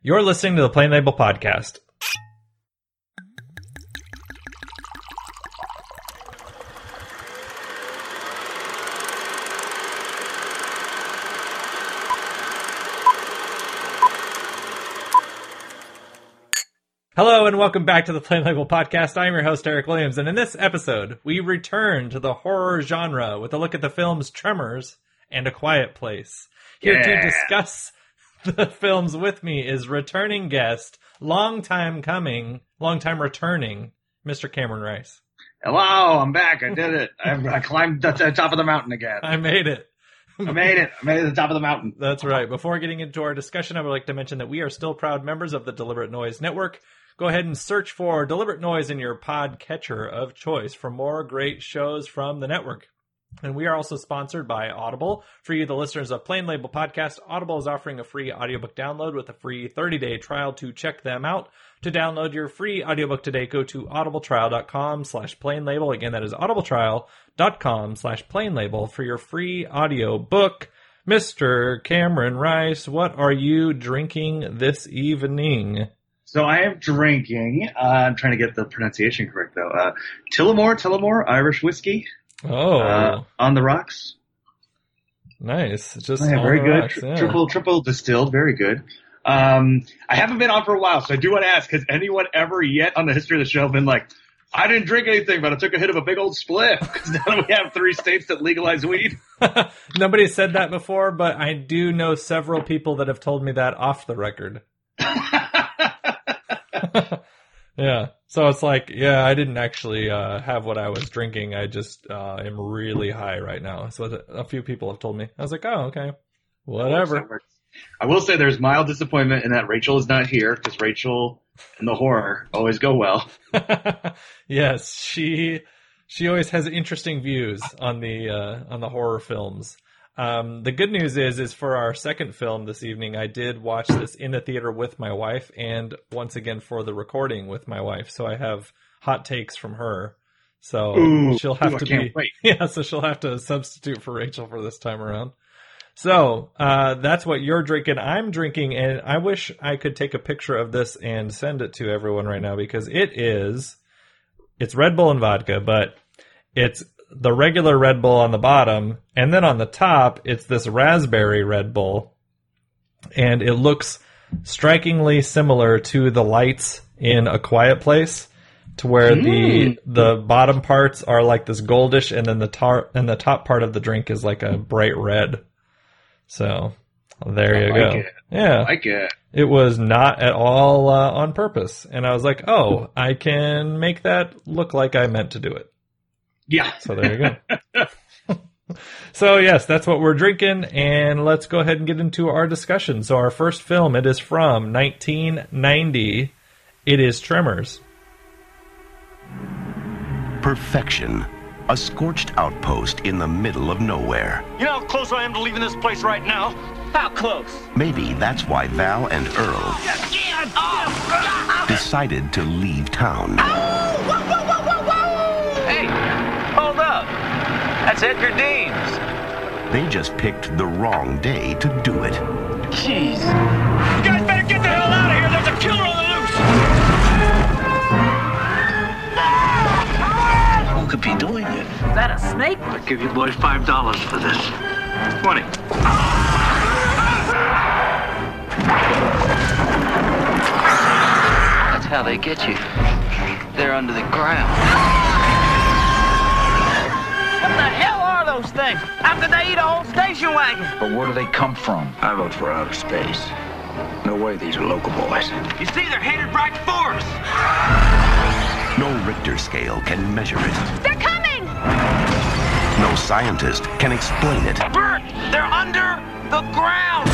You're listening to the Plain Label Podcast. Hello and welcome back to the Plain Label Podcast. I'm your host, Eric Williams, and in this episode, we return to the horror genre with a look at the films Tremors and A Quiet Place. Here to discuss the films with me is returning guest, long time coming, long time returning, Mr. Cameron Rice. Hello, I'm back. I did it. I, I climbed to the top of the mountain again. I made it. I made it. I made it to the top of the mountain. That's right. Before getting into our discussion, I would like to mention that we are still proud members of the Deliberate Noise Network. Go ahead and search for Deliberate Noise in your podcatcher of choice for more great shows from the network. And we are also sponsored by Audible. For you, the listeners of Plain Label Podcast, Audible is offering a free audiobook download with a free 30-day trial to check them out. To download your free audiobook today, go to audibletrial.com slash plain label. Again, that is audibletrial.com slash plain label for your free audiobook. Mr. Cameron Rice, what are you drinking this evening? So I am drinking. Uh, I'm trying to get the pronunciation correct though. Uh, Tillamore, Tillamore Irish whiskey Oh, uh, on the rocks. nice. Just Yeah, very good. rocks, yeah. Triple, triple distilled. Very good. Um, I haven't been on for a while, so I do want to ask: Has anyone ever yet on the history of the show been like, "I didn't drink anything, but I took a hit of a big old split"? Because now we have three states that legalize weed. Nobody said that before, but I do know several people that have told me that off the record. yeah. So it's like, yeah, I didn't actually uh, have what I was drinking. I just uh, am really high right now. So a few people have told me. I was like, oh, okay. Whatever. I will say there's mild disappointment in that Rachel is not here because Rachel and the horror always go well. yes, she she always has interesting views on the uh, on the horror films. Um, the good news is, is for our second film this evening, I did watch this in the theater with my wife, and once again for the recording with my wife. So I have hot takes from her. So Ooh, she'll have I to be wait. yeah. So she'll have to substitute for Rachel for this time around. So uh, that's what you're drinking. I'm drinking, and I wish I could take a picture of this and send it to everyone right now because it is it's Red Bull and vodka, but it's the regular Red Bull on the bottom, and then on the top it's this raspberry Red Bull, and it looks strikingly similar to the lights in A Quiet Place, to where the the bottom parts are like this goldish, and then the tar and the top part of the drink is like a bright red. So there I you like go. it. Yeah, I like it. it was not at all uh, on purpose, and I was like, "Oh, I can make that look like I meant to do it." Yeah. So there you go. so yes, that's what we're drinking, and let's go ahead and get into our discussion. So our first film, it is from 1990. It is Tremors. Perfection. A scorched outpost in the middle of nowhere. You know how close I am to leaving this place right now? How close? Maybe that's why Val and Earl decided to leave town. Oh, hey, hold up. That's Edgar Deems. They just picked the wrong day to do it. Jeez. You guys better get the hell out of here. There's a killer on the loose. Who could be doing it? Is that a snake? I'll give you boys five dollars for this. Twenty. That's how they get you. They're under the ground. What the hell are those things? How could they eat a whole station wagon? But where do they come from? I vote for outer space. No way these are local boys. You see, they're headed right for us. No Richter scale can measure it. They're coming! No scientist can explain it. Burt, they're under the ground.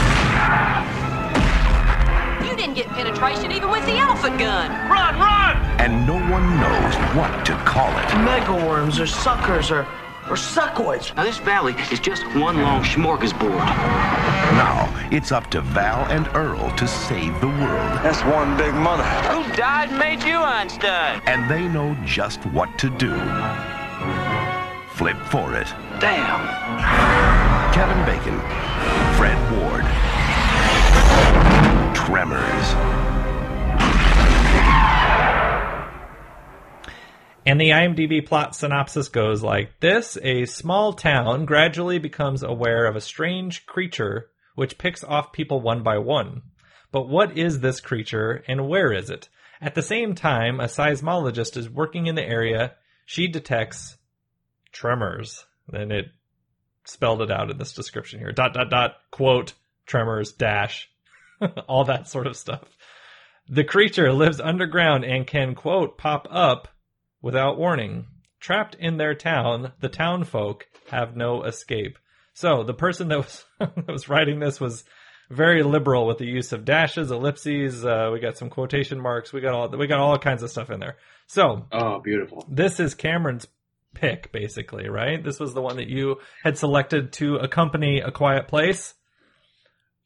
You didn't get penetration even with the elephant gun. Run, run! And no one knows what to call it. Megaworms or suckers or, or suckoids. Now, this valley is just one long smorgasbord. Now, it's up to Val and Earl to save the world. That's one big mother. Who died and made you Einstein? And they know just what to do. Flip for it. Damn. Kevin Bacon, Fred Ward, Tremors. And the IMDb plot synopsis goes like this A small town gradually becomes aware of a strange creature which picks off people one by one. But what is this creature and where is it? At the same time, a seismologist is working in the area. She detects tremors. Then it spelled it out in this description here. Dot, dot, dot, quote, tremors, dash, all that sort of stuff. The creature lives underground and can, quote, pop up without warning. Trapped in their town, the town folk have no escape. So the person that was that was writing this was very liberal with the use of dashes, ellipses. Uh, we got some quotation marks. We got all we got all kinds of stuff in there. So Oh, beautiful. this is Cameron's pick, basically, right? This was the one that you had selected to accompany A Quiet Place.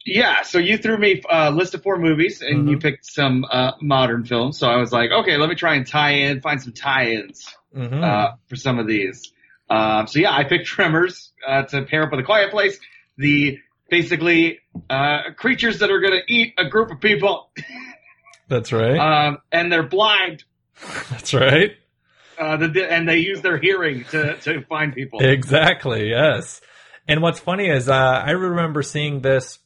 Yeah, so you threw me a list of four movies, and Mm-hmm. you picked some uh, modern films. So I was like, okay, let me try and tie in, find some tie-ins Mhm. uh, for some of these. Um, so yeah, I picked Tremors uh, to pair up with A Quiet Place. The basically uh, creatures that are going to eat a group of people, That's right. um, and they're blind, That's right. uh, the, and they use their hearing to to find people. Exactly. Yes. And what's funny is uh, I remember seeing this.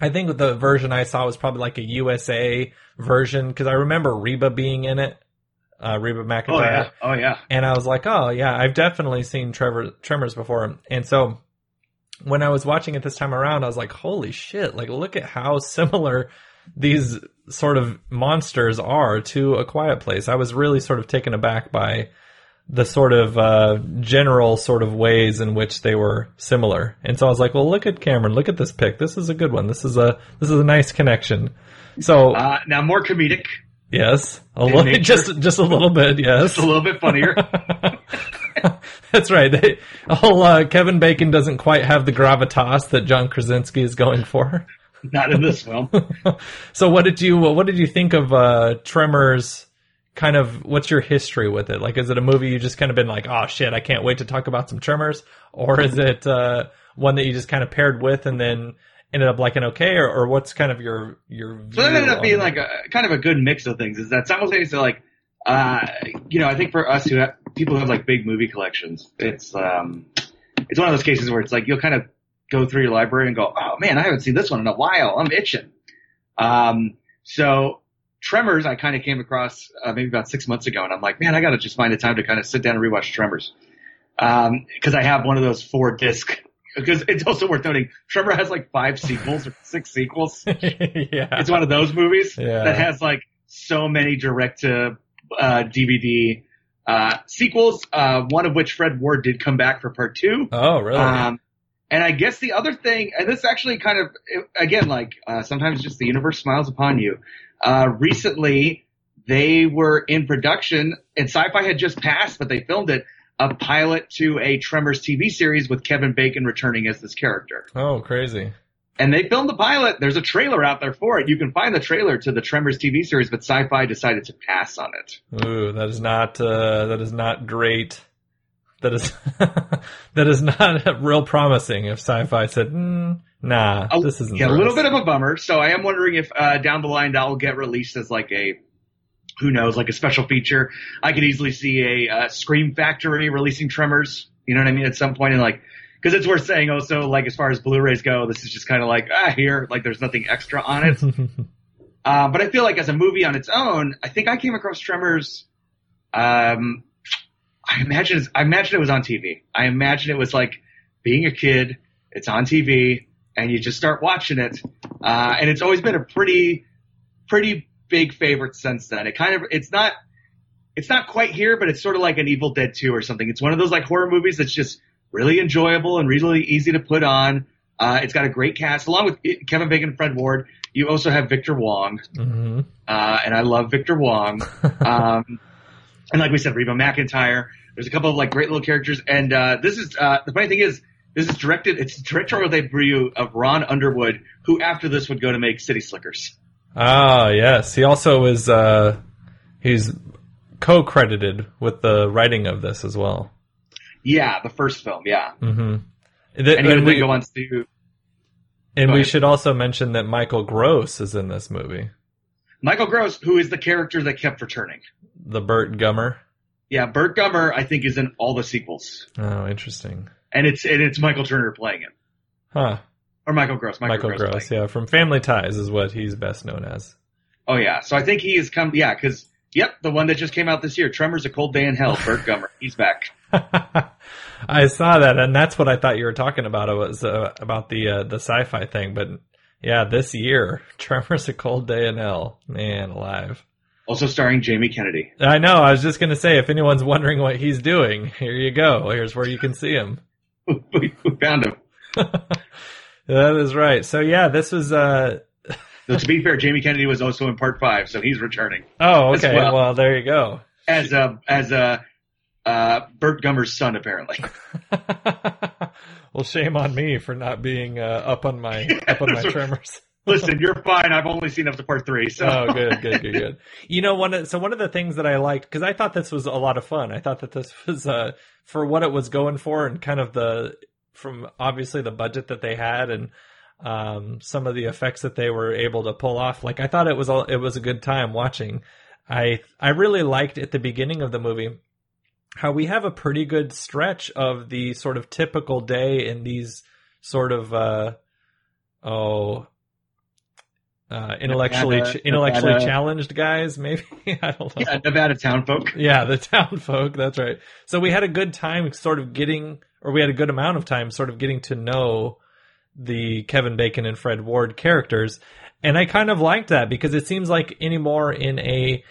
I think the version I saw was probably like a USA version because I remember Reba being in it. Uh, Reba McEntire. oh yeah, oh yeah. and I was like, oh yeah, I've definitely seen Trevor Tremors before. And so when I was watching it this time around, I was like, holy shit! Like, look at how similar these sort of monsters are to A Quiet Place. I was really sort of taken aback by the sort of uh, general sort of ways in which they were similar. And so I was like, well, look at Cameron, look at this pick. This is a good one. This is a this is a nice connection. So Uh, now more comedic, yes, a little, just just a little bit, yes. just a little bit funnier. That's right. They, oh, uh, Kevin Bacon doesn't quite have the gravitas that John Krasinski is going for. Not in this film. so, what did you what did you think of uh, Tremors? Kind of, what's your history with it? Like, is it a movie you just kind of been like, oh shit, I can't wait to talk about some Tremors, or is it uh, one that you just kind of paired with and then ended up liking okay, or, or what's kind of your your view? So that ended up being it? like a kind of a good mix of things. Is that simultaneously like, uh, you know, I think for us who have people who have like big movie collections, it's um, it's one of those cases where it's like you'll kind of go through your library and go, oh man, I haven't seen this one in a while. I'm itching. Um, so Tremors, I kind of came across uh, maybe about six months ago, and I'm like, man, I got to just find a time to kind of sit down and rewatch Tremors because I have one of those four disc. Because it's also worth noting, Tremor has like five sequels or six sequels yeah, it's one of those movies Yeah. that has like so many direct to uh, DVD uh, sequels. Uh, one of which Fred Ward did come back for part two. oh really? Um, and I guess the other thing, and this actually kind of again like uh, sometimes just the universe smiles upon you. Uh, recently, they were in production, and Syfy had just passed, but they filmed it. A pilot to a Tremors TV series with Kevin Bacon returning as this character. oh, crazy. And they filmed the pilot. There's a trailer out there for it. You can find the trailer to the Tremors TV series, but Syfy decided to pass on it. Ooh, that is not uh, that is not great. That is that is not real promising. If Syfy said, mm, "Nah, A- this isn't." yeah, a little bit of a bummer. So I am wondering if uh, down the line that will get released as like a, who knows, like a special feature. I could easily see a uh, Scream Factory releasing Tremors. You know what I mean? At some point in like, because it's worth saying also like as far as Blu-rays go, this is just kind of like ah here, like there's nothing extra on it. Uh, but I feel like as a movie on its own, I think I came across Tremors. Um, I imagine I imagine it was on TV. I imagine it was like being a kid. It's on TV, and you just start watching it. Uh, and it's always been a pretty, pretty big favorite since then. It kind of it's not it's not quite here, but it's sort of like an Evil Dead 2 or something. It's one of those like horror movies that's just really enjoyable and really easy to put on. Uh, it's got a great cast along with Kevin Bacon and Fred Ward. You also have Victor Wong, Mhm. uh, and I love Victor Wong. Um, and like we said, Reba McEntire. There's a couple of like great little characters, and uh, this is uh, the funny thing is this is directed. It's directorial debut of Ron Underwood, who after this would go to make City Slickers. Ah, yes. He also is. Uh, he's co-credited with the writing of this as well. Yeah, the first film. Yeah, Mm-hmm. and he would then go on to And we ahead. should also mention that Michael Gross is in this movie, Michael Gross, who is the character that kept returning. The Burt Gummer. Yeah, Burt Gummer, I think, is in all the sequels, Oh, interesting. and it's and it's Michael Turner playing him, Huh. or Michael Gross. Michael, Michael Gross. Gross, yeah, from Family Ties is what he's best known as. Oh yeah, so I think he has come. Yeah, because yep, the one that just came out this year, Tremors: A Cold Day in Hell. Burt Gummer, he's back. I saw that, and that's what I thought you were talking about. It was uh, about the uh, the sci-fi thing, but yeah, this year, Tremors: A Cold Day in Hell. Man, alive. Also starring Jamie Kennedy. I know. I was just gonna say, if anyone's wondering what he's doing, here you go. Here's where you can see him. we found him. That is right. So yeah, this was. uh So to be fair, Jamie Kennedy was also in Part Five, so he's returning Oh, okay. well. Well, there you go. as a as a uh, Burt Gummer's son, apparently. well, shame on me for not being uh, up on my up on my tremors. Listen, you're fine. I've only seen up to Part Three, so oh, good, good, good, good. You know, one of, so one of the things that I liked because I thought this was a lot of fun. I thought that this was uh, for what it was going for and kind of the from obviously the budget that they had and um, some of the effects that they were able to pull off. Like I thought it was a, it was a good time watching. I I really liked at the beginning of the movie how we have a pretty good stretch of the sort of typical day in these sort of uh oh uh intellectually Nevada- intellectually Nevada. challenged guys maybe I don't know. yeah, Nevada town folk. Yeah, the town folk, that's right. So we had a good time sort of getting or we had a good amount of time sort of getting to know the Kevin Bacon and Fred Ward characters. And I kind of liked that because it seems like anymore in a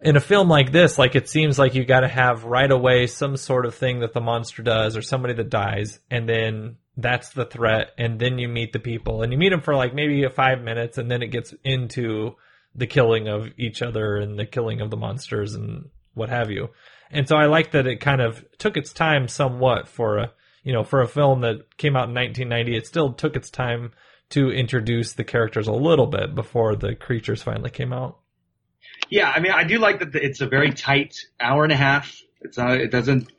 in a film like this, like it seems like you got to have right away some sort of thing that the monster does or somebody that dies, and then that's the threat, and then you meet the people, and you meet them for like maybe five minutes, and then it gets into the killing of each other and the killing of the monsters and what have you. And so I like that it kind of took its time somewhat for a you know for a film that came out in 1990. It still took its time to introduce the characters a little bit before the creatures finally came out. Yeah, I mean, I do like that it's a very tight hour and a half. It's not, it doesn't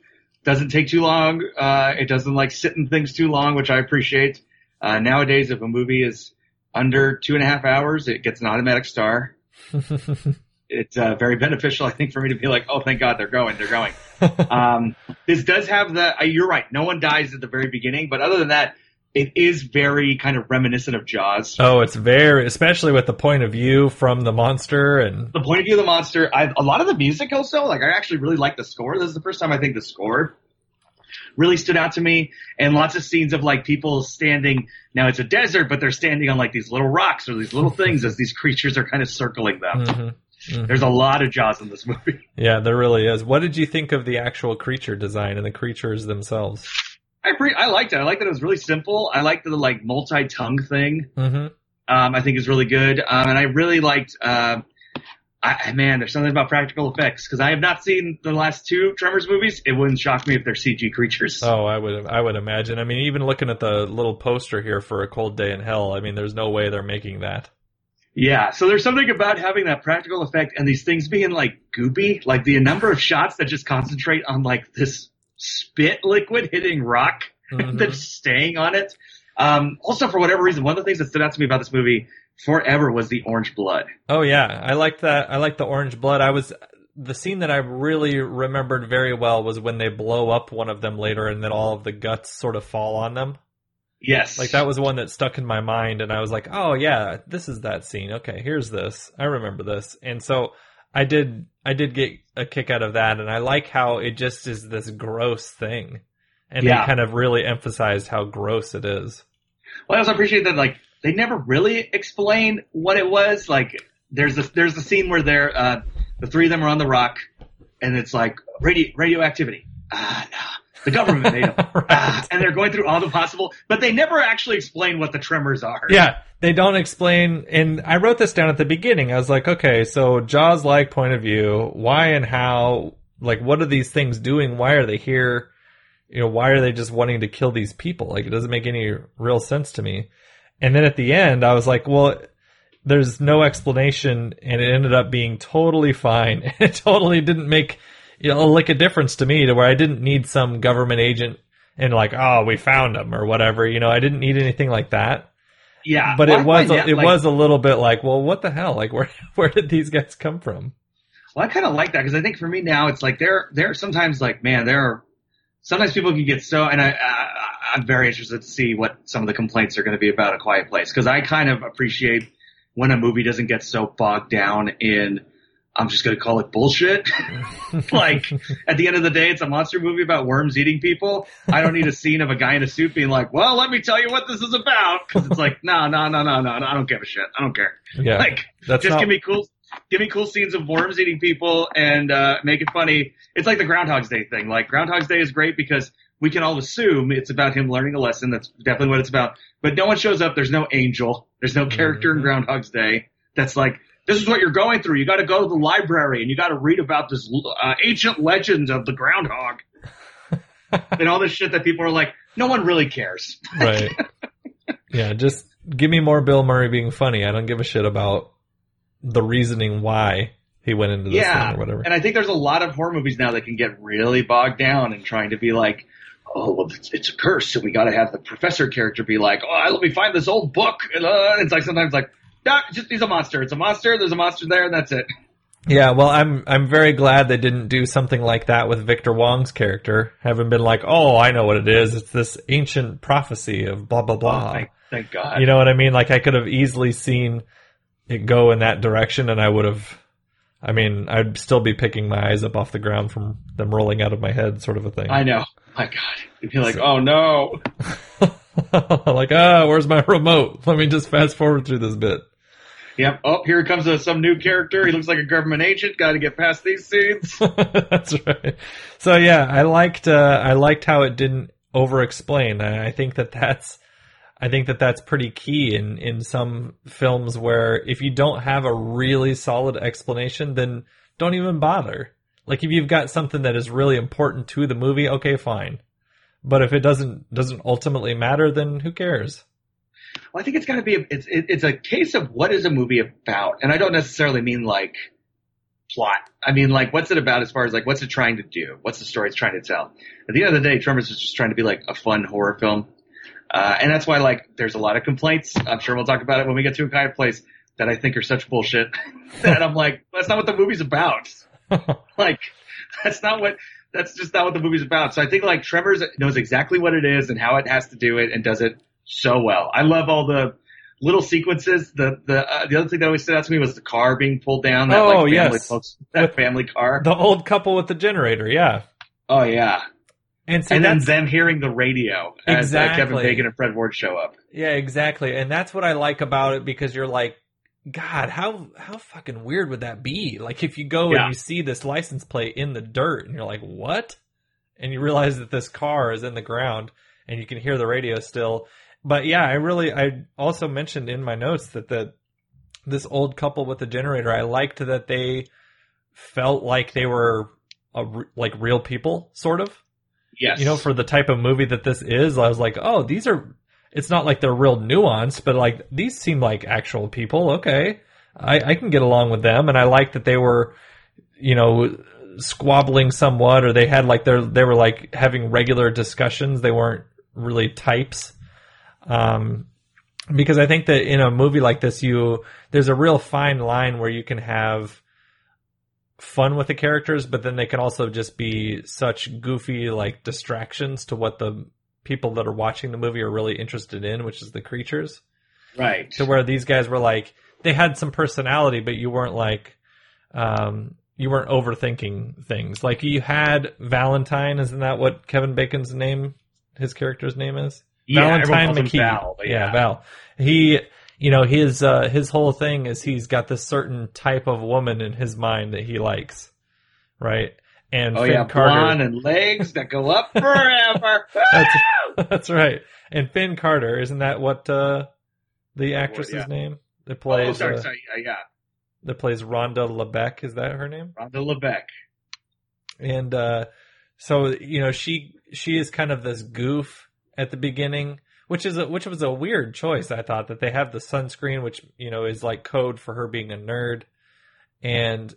doesn't take too long. Uh, it doesn't like sit in things too long, which I appreciate. Uh, nowadays, if a movie is under two and a half hours, it gets an automatic star. it's uh, very beneficial, I think, for me to be like, oh, thank God they're going, they're going. um, this does have the. Uh, you're right. No one dies at the very beginning, but other than that, it is very kind of reminiscent of Jaws. Oh, it's very, especially with the point of view from the monster and the point of view of the monster. I, a lot of the music also, like I actually really like the score. This is the first time I think the score really stood out to me. And lots of scenes of like people standing. Now it's a desert, but they're standing on like these little rocks or these little things as these creatures are kind of circling them. Mhm. There's a lot of Jaws in this movie. yeah, there really is. What did you think of the actual creature design and the creatures themselves? I pre- I liked it. I liked that it was really simple. I liked the like multi-tongue thing. Mm-hmm. Um, I think is really good. Um, and I really liked. Uh, I, man, there's something about practical effects because I have not seen the last two Tremors movies. It wouldn't shock me if they're CG creatures. Oh, I would, I would imagine. I mean, even looking at the little poster here for a cold day in hell, I mean, there's no way they're making that. Yeah, so there's something about having that practical effect and these things being like goopy, like the number of shots that just concentrate on like this spit liquid hitting rock Mhm. that's staying on it. Um, also, for whatever reason, one of the things that stood out to me about this movie forever was the orange blood. Oh yeah, I like that. I like the orange blood. I was the scene that I really remembered very well was when they blow up one of them later, and then all of the guts sort of fall on them. Yes, Like that was one that stuck in my mind, and I was like, "Oh yeah, this is that scene. Okay, here's this. I remember this." And so I did. I did get a kick out of that, and I like how it just is this gross thing, and Yeah. they kind of really emphasized how gross it is. Well, I also appreciate that like they never really explain what it was. Like there's a there's a scene where they're uh, the three of them are on the rock, and it's like radio radioactivity. Ah, no. The government made them. Right. Ah, and they're going through all the possible, but they never actually explain what the tremors are. Yeah, they don't explain. And I wrote this down at the beginning. I was like, okay, so Jaws like point of view, why and how, like, what are these things doing? Why are they here? You know, why are they just wanting to kill these people? Like, it doesn't make any real sense to me. And then at the end, I was like, well, there's no explanation, and it ended up being totally fine. It totally didn't make, you know, like a difference to me to where I didn't need some government agent and like, oh, we found them or whatever. You know, I didn't need anything like that. yeah, but Well, it was that, it like- was a little bit like, well, what the hell? Like, where where did these guys come from? Well, I kind of like that because I think for me now it's like there there sometimes like man there are sometimes people can get so and I, I I'm very interested to see what some of the complaints are going to be about a quiet place because I kind of appreciate when a movie doesn't get so bogged down in I'm just going to call it bullshit. like at the end of the day, it's a monster movie about worms eating people. I don't need a scene of a guy in a suit being like, "Well, let me tell you what this is about," because it's like, no, no, no, no, no, no, I don't give a shit. I don't care. Yeah, Like, that's just not- give me cool, give me cool scenes of worms eating people and uh, make it funny. It's like the Groundhog's Day thing. Like Groundhog's Day is great because we can all assume it's about him learning a lesson. That's definitely what it's about. But no one shows up. There's no angel. There's no character in Groundhog's Day that's like, this is what you're going through. You got to go to the library and you got to read about this uh, ancient legends of the groundhog and all this shit that people are like, no one really cares. right. Yeah, just give me more Bill Murray being funny. I don't give a shit about the reasoning why he went into this yeah, thing or whatever. And I think there's a lot of horror movies now that can get really bogged down in trying to be like, oh, well, it's, it's a curse, so we got to have the professor character be like, oh, let me find this old book. And uh, it's like sometimes like, just he's a monster. It's a monster. There's a monster there, and that's it. Yeah, well, I'm I'm very glad they didn't do something like that with Victor Wong's character, having been like, oh, I know what it is. It's this ancient prophecy of blah blah blah. Oh, thank, thank God. You know what I mean? Like I could have easily seen it go in that direction, and I would have. I mean, I'd still be picking my eyes up off the ground from them rolling out of my head, sort of a thing. I know. My God. You'd be like, oh no. like, ah, where's my remote? Let me just fast forward through this bit. Yep. Oh, here comes a, some new character. He looks like a government agent. Got to get past these scenes. That's right. So yeah, I liked uh, I liked how it didn't over explain. I I think that that's I think that that's pretty key in in some films where if you don't have a really solid explanation, then don't even bother. Like if you've got something that is really important to the movie, okay, fine. But if it doesn't doesn't ultimately matter, then who cares? Well, I think it's got to be. A, it's it, it's a case of what is a movie about, and I don't necessarily mean like plot. I mean like what's it about as far as like what's it trying to do? What's the story it's trying to tell? At the end of the day, Tremors is just trying to be like a fun horror film, uh, and that's why like there's a lot of complaints. I'm sure we'll talk about it when we get to a kind of place that I think are such bullshit that I'm like that's not what the movie's about. like that's not what that's just not what the movie's about. So I think like Tremors knows exactly what it is and how it has to do it and does it so well. I love all the little sequences. The the uh, the other thing that always stood out to me was the car being pulled down. That, Oh, like, family yes. folks- that family car. The old couple with the generator, yeah. oh yeah, And see, and then them hearing the radio as uh, Kevin Bacon and Fred Ward show up. Yeah, exactly. And that's what I like about it because you're like, God, how how fucking weird would that be? Like if you go Yeah. and you see this license plate in the dirt and you're like, what? And you realize that this car is in the ground and you can hear the radio still. But yeah, I really I also mentioned in my notes that the this old couple with the generator, I liked that they felt like they were a, like real people, sort of Yes, you know, for the type of movie that this is, I was like, oh, these are. It's not like they're real nuanced, but like these seem like actual people. Okay, I, I can get along with them, and I like that they were, you know, squabbling somewhat, or they had like they they were like having regular discussions. They weren't really types. Um, because I think that in a movie like this, you there's a real fine line where you can have fun with the characters, but then they can also just be such goofy like distractions to what the people that are watching the movie are really interested in, which is the creatures. right. To where these guys were like they had some personality, but you weren't like um you weren't overthinking things. Like you had Valentine, isn't that what Kevin Bacon's name his character's name is? Yeah, Valentine calls McKee. Val, yeah. yeah. Val. He, you know, his uh, his whole thing is he's got this certain type of woman in his mind that he likes, right? And Oh Finn yeah, Carter, blonde and legs that go up forever. that's, that's right. And Finn Carter, isn't that what uh, the actress's yeah. name that oh, plays sorry, uh, sorry. Yeah, yeah. that plays Rhonda Lebeck? Is that her name? Rhonda Lebeck. and uh so you know she she is kind of this goof at the beginning which is a, which was a weird choice i thought that they have the sunscreen which you know is like code for her being a nerd and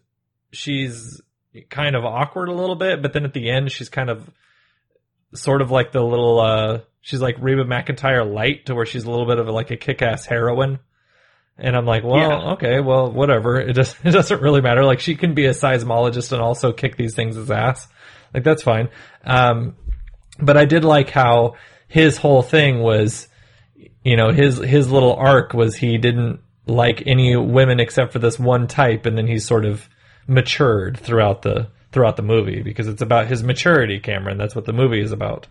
she's kind of awkward a little bit but then at the end she's kind of sort of like the little uh She's like Reba McEntire light to where she's a little bit of a, like a kick-ass heroine. And I'm like, well, Yeah. okay, well, whatever. It just it doesn't really matter. Like she can be a seismologist and also kick these things' as ass. Like that's fine. Um, but I did like how his whole thing was, you know, his his little arc was he didn't like any women except for this one type, and then he sort of matured throughout the throughout the movie because it's about his maturity, Cameron. That's what the movie is about.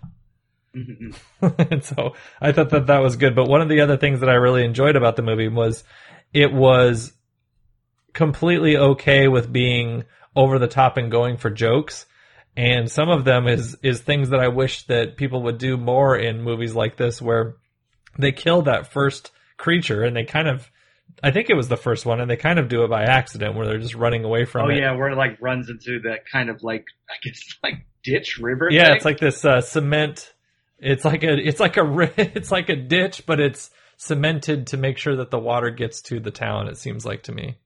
Mm-hmm. and so I thought that that was good. But one of the other things that I really enjoyed about the movie was it was completely okay with being over the top and going for jokes. And some of them is is things that I wish that people would do more in movies like this, where they kill that first creature and they kind of, I think it was the first one, and they kind of do it by accident, where they're just running away from Oh it. yeah, where it like runs into that kind of like I guess like ditch river. Yeah, thing. it's like this uh, cement. It's like a it's like a it's like a ditch, but it's cemented to make sure that the water gets to the town. It seems like to me.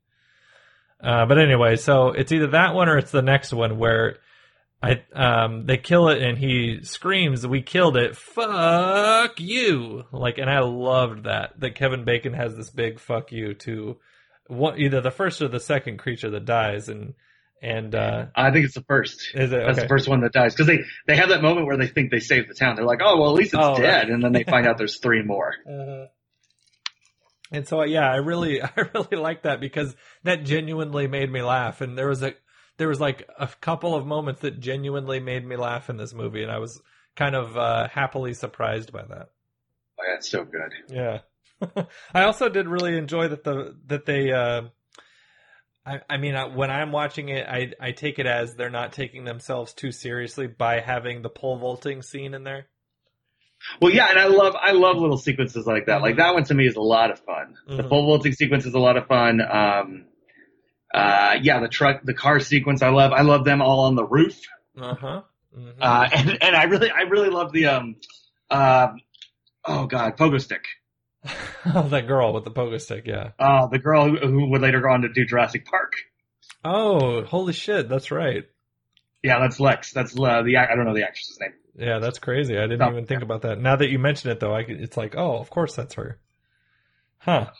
Uh, but anyway, so it's either that one or it's the next one where I um they kill it and he screams, "We killed it! Fuck you!" Like, and I loved that that Kevin Bacon has this big "fuck you" to one either the first or the second creature that dies, and and uh, I think it's the first. is it That's the first one that dies because they they have that moment where they think they saved the town. They're like, oh well, at least it's Oh, dead, right. and then they find out there's three more. And so yeah, I really I really like that because that genuinely made me laugh and there was a there was like a couple of moments that genuinely made me laugh in this movie and I was kind of uh, happily surprised by that. Oh, yeah, it's so good. Yeah. I also did really enjoy that the that they uh I, I mean, I, when I'm watching it, I I take it as they're not taking themselves too seriously by having the pole vaulting scene in there. Well, yeah, and I love I love little sequences like that. Like that one to me is a lot of fun. The Mhm. pole vaulting sequence is a lot of fun. Um, uh, yeah, the truck, the car sequence, I love. I love them all on the roof. Uh huh. hmm Uh, and and I really I really love the um, uh, oh god, pogo stick. oh, that girl with the pogo stick, yeah. Uh, the girl who, who would later go on to do Jurassic Park. Oh, holy shit, that's right. Yeah, that's Lex. That's uh, the I don't know the actress's name. Yeah, that's crazy. I didn't Oh, even think about that. Now that you mention it, though, I it's like, oh, of course that's her. Huh.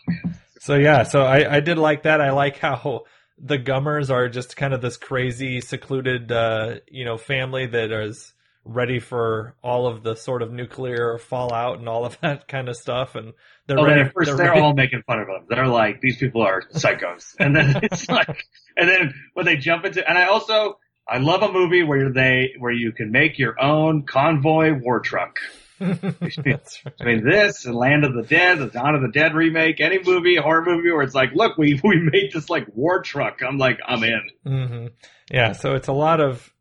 So yeah, so I, I did like that. I like how the Gummers are just kind of this crazy, secluded, uh, you know, family that is ready for all of the sort of nuclear fallout and all of that kind of stuff. And they're Oh, ready. at first they're they're all making fun of them. They're like, these people are psychos. And then it's like, and then when they jump into, and I also, I love a movie where they, where you can make your own convoy war truck. That's right. I mean, this and Land of the Dead, the Dawn of the Dead remake, any movie, horror movie where it's like, look, we, we made this like war truck. I'm like, I'm in. hmm Yeah, so it's a lot of,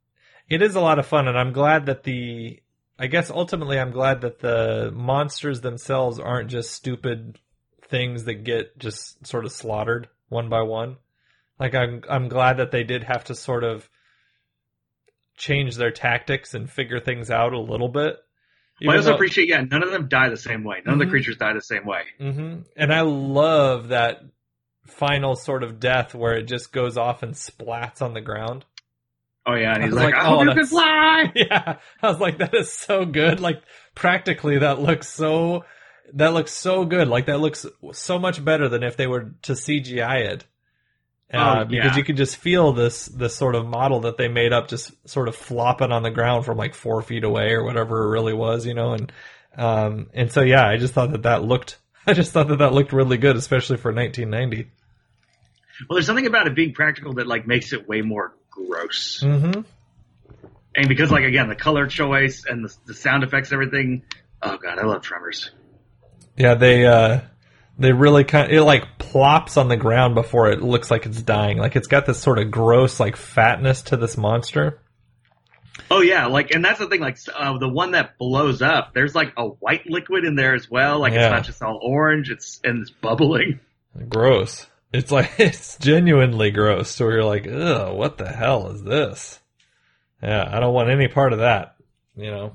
it is a lot of fun, and I'm glad that the, I guess ultimately I'm glad that the monsters themselves aren't just stupid things that get just sort of slaughtered one by one. Like I'm, I'm glad that they did have to sort of change their tactics and figure things out a little bit. But I also appreciate, yeah, none of them die the same way. None of Mhm. the creatures die the same way. hmm And I love that final sort of death where it just goes off and splats on the ground. Oh yeah, and he's like, like, I hope oh, you can fly. yeah i was like that is so good like practically that looks so that looks so good like that looks so much better than if they were to cgi it uh, Oh, because yeah. you can just feel this this sort of model that they made up just sort of flopping on the ground from like four feet away or whatever it really was you know and um and so yeah i just thought that that looked i just thought that that looked really good especially for 1990 Well, there's something about it being practical that like makes it way more gross. mm-hmm And because like again, the color choice and the, the sound effects, everything. Oh god, I love Tremors. Yeah, they uh they really kind of, it like plops on the ground before it looks like it's dying. Like it's got this sort of gross like fatness to this monster. Oh yeah, like and that's the thing. Like uh, the one that blows up, there's like a white liquid in there as well. Like Yeah. it's not just all orange. It's and it's bubbling. Gross. It's like it's genuinely gross. So you're like, ugh, what the hell is this? Yeah, I don't want any part of that. You know.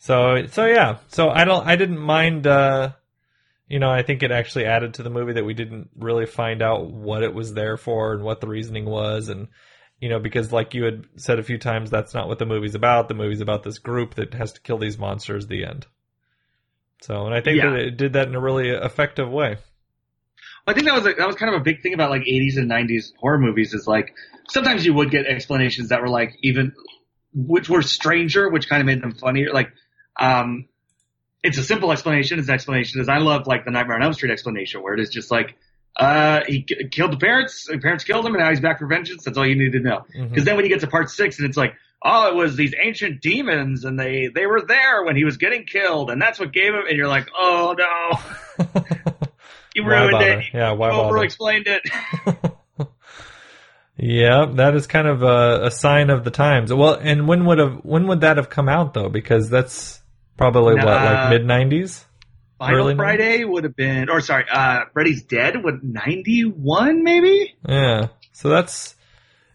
So so yeah. So I don't I didn't mind uh you know, I think it actually added to the movie that we didn't really find out what it was there for and what the reasoning was and you know, because like you had said a few times, that's not what the movie's about. The movie's about this group that has to kill these monsters. The end. So, and I think Yeah. that it did that in a really effective way. I think that was a, that was kind of a big thing about like 80s and 90s horror movies is like sometimes you would get explanations that were like even which were stranger, which kind of made them funnier. Like, um, it's a simple explanation. His explanation is I love like the Nightmare on Elm Street explanation where it is just like uh, he k- killed the parents, the parents killed him, and now he's back for vengeance. That's all you need to know. Because then when you get to part six and it's like, oh, it was these ancient demons and they they were there when he was getting killed, and that's what gave him. And you're like, oh no, you ruined it. Yeah, why? Over explained it. Yeah, that is kind of a, a sign of the times. Well, and when would have when would that have come out though? Because that's probably what like mid nineties. Final Early Friday would have been, or sorry, uh, Freddy's Dead would 91 maybe? Yeah, so that's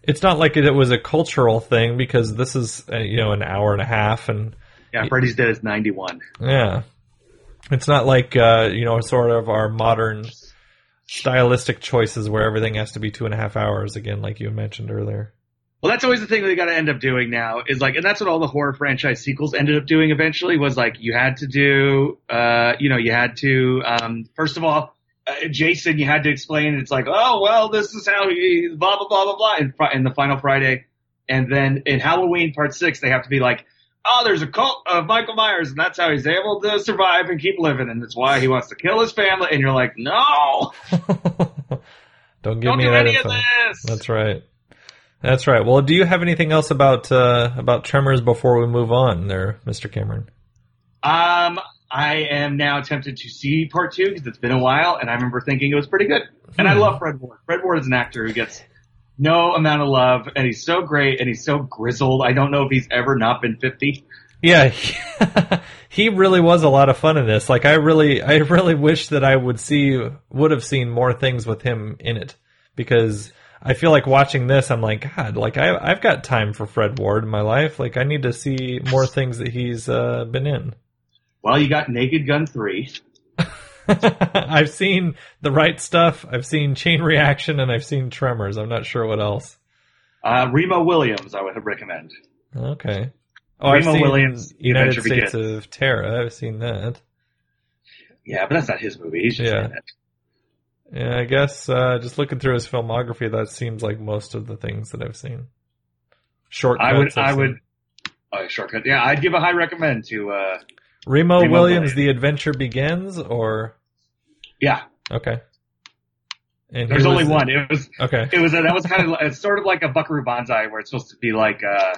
it's not like it, was a cultural thing because this is uh, you know an hour and a half and Yeah, Freddy's Dead is 91. yeah, it's not like uh, you know sort of our modern stylistic choices where everything has to be two and a half hours again, like you mentioned earlier. Well, that's always the thing that they got to end up doing now is like, and that's what all the horror franchise sequels ended up doing eventually was like, you had to do, uh, you know, you had to, um, first of all, uh, Jason, you had to explain, it's like, oh, well, this is how he, blah, blah, blah, blah, blah, in, the final Friday. And then in Halloween part six, they have to be like, oh, there's a cult of Michael Myers and that's how he's able to survive and keep living. And that's why he wants to kill his family. And you're like, no, Don't give don't me do that any of this. That's right. That's right. Well, do you have anything else about uh, about Tremors before we move on, there, Mr. Cameron? Um, I am now tempted to see part two because it's been a while, and I remember thinking it was pretty good. And I Hmm. love Fred Ward. Fred Ward is an actor who gets no amount of love, and he's so great, and he's so grizzled. I don't know if he's ever not been fifty. Yeah, he, he really was a lot of fun in this. Like, I really, I really wish that I would see, would have seen more things with him in it because I feel like watching this, I'm like, God, like I, I've got time for Fred Ward in my life. Like, I need to see more things that he's uh, been in. Well, you got Naked Gun three. I've seen the right stuff. I've seen Chain Reaction, and I've seen Tremors. I'm not sure what else. Uh, Remo Williams, I would recommend. Okay. Oh, I've Remo seen Williams, United States of Terror. I've seen that. Yeah, but that's not his movie. He's just Yeah. Yeah, I guess uh, just looking through his filmography, that seems like most of the things that I've seen. Shortcuts. I would, I've I seen. would. Oh, shortcut. Yeah, I'd give a high recommend to. uh Remo, Remo Williams, Williams. The Adventure Begins, or Yeah, okay. And there's only one. It was Okay. it was a, that was kind of it's sort of like a Buckaroo Banzai where it's supposed to be like, uh,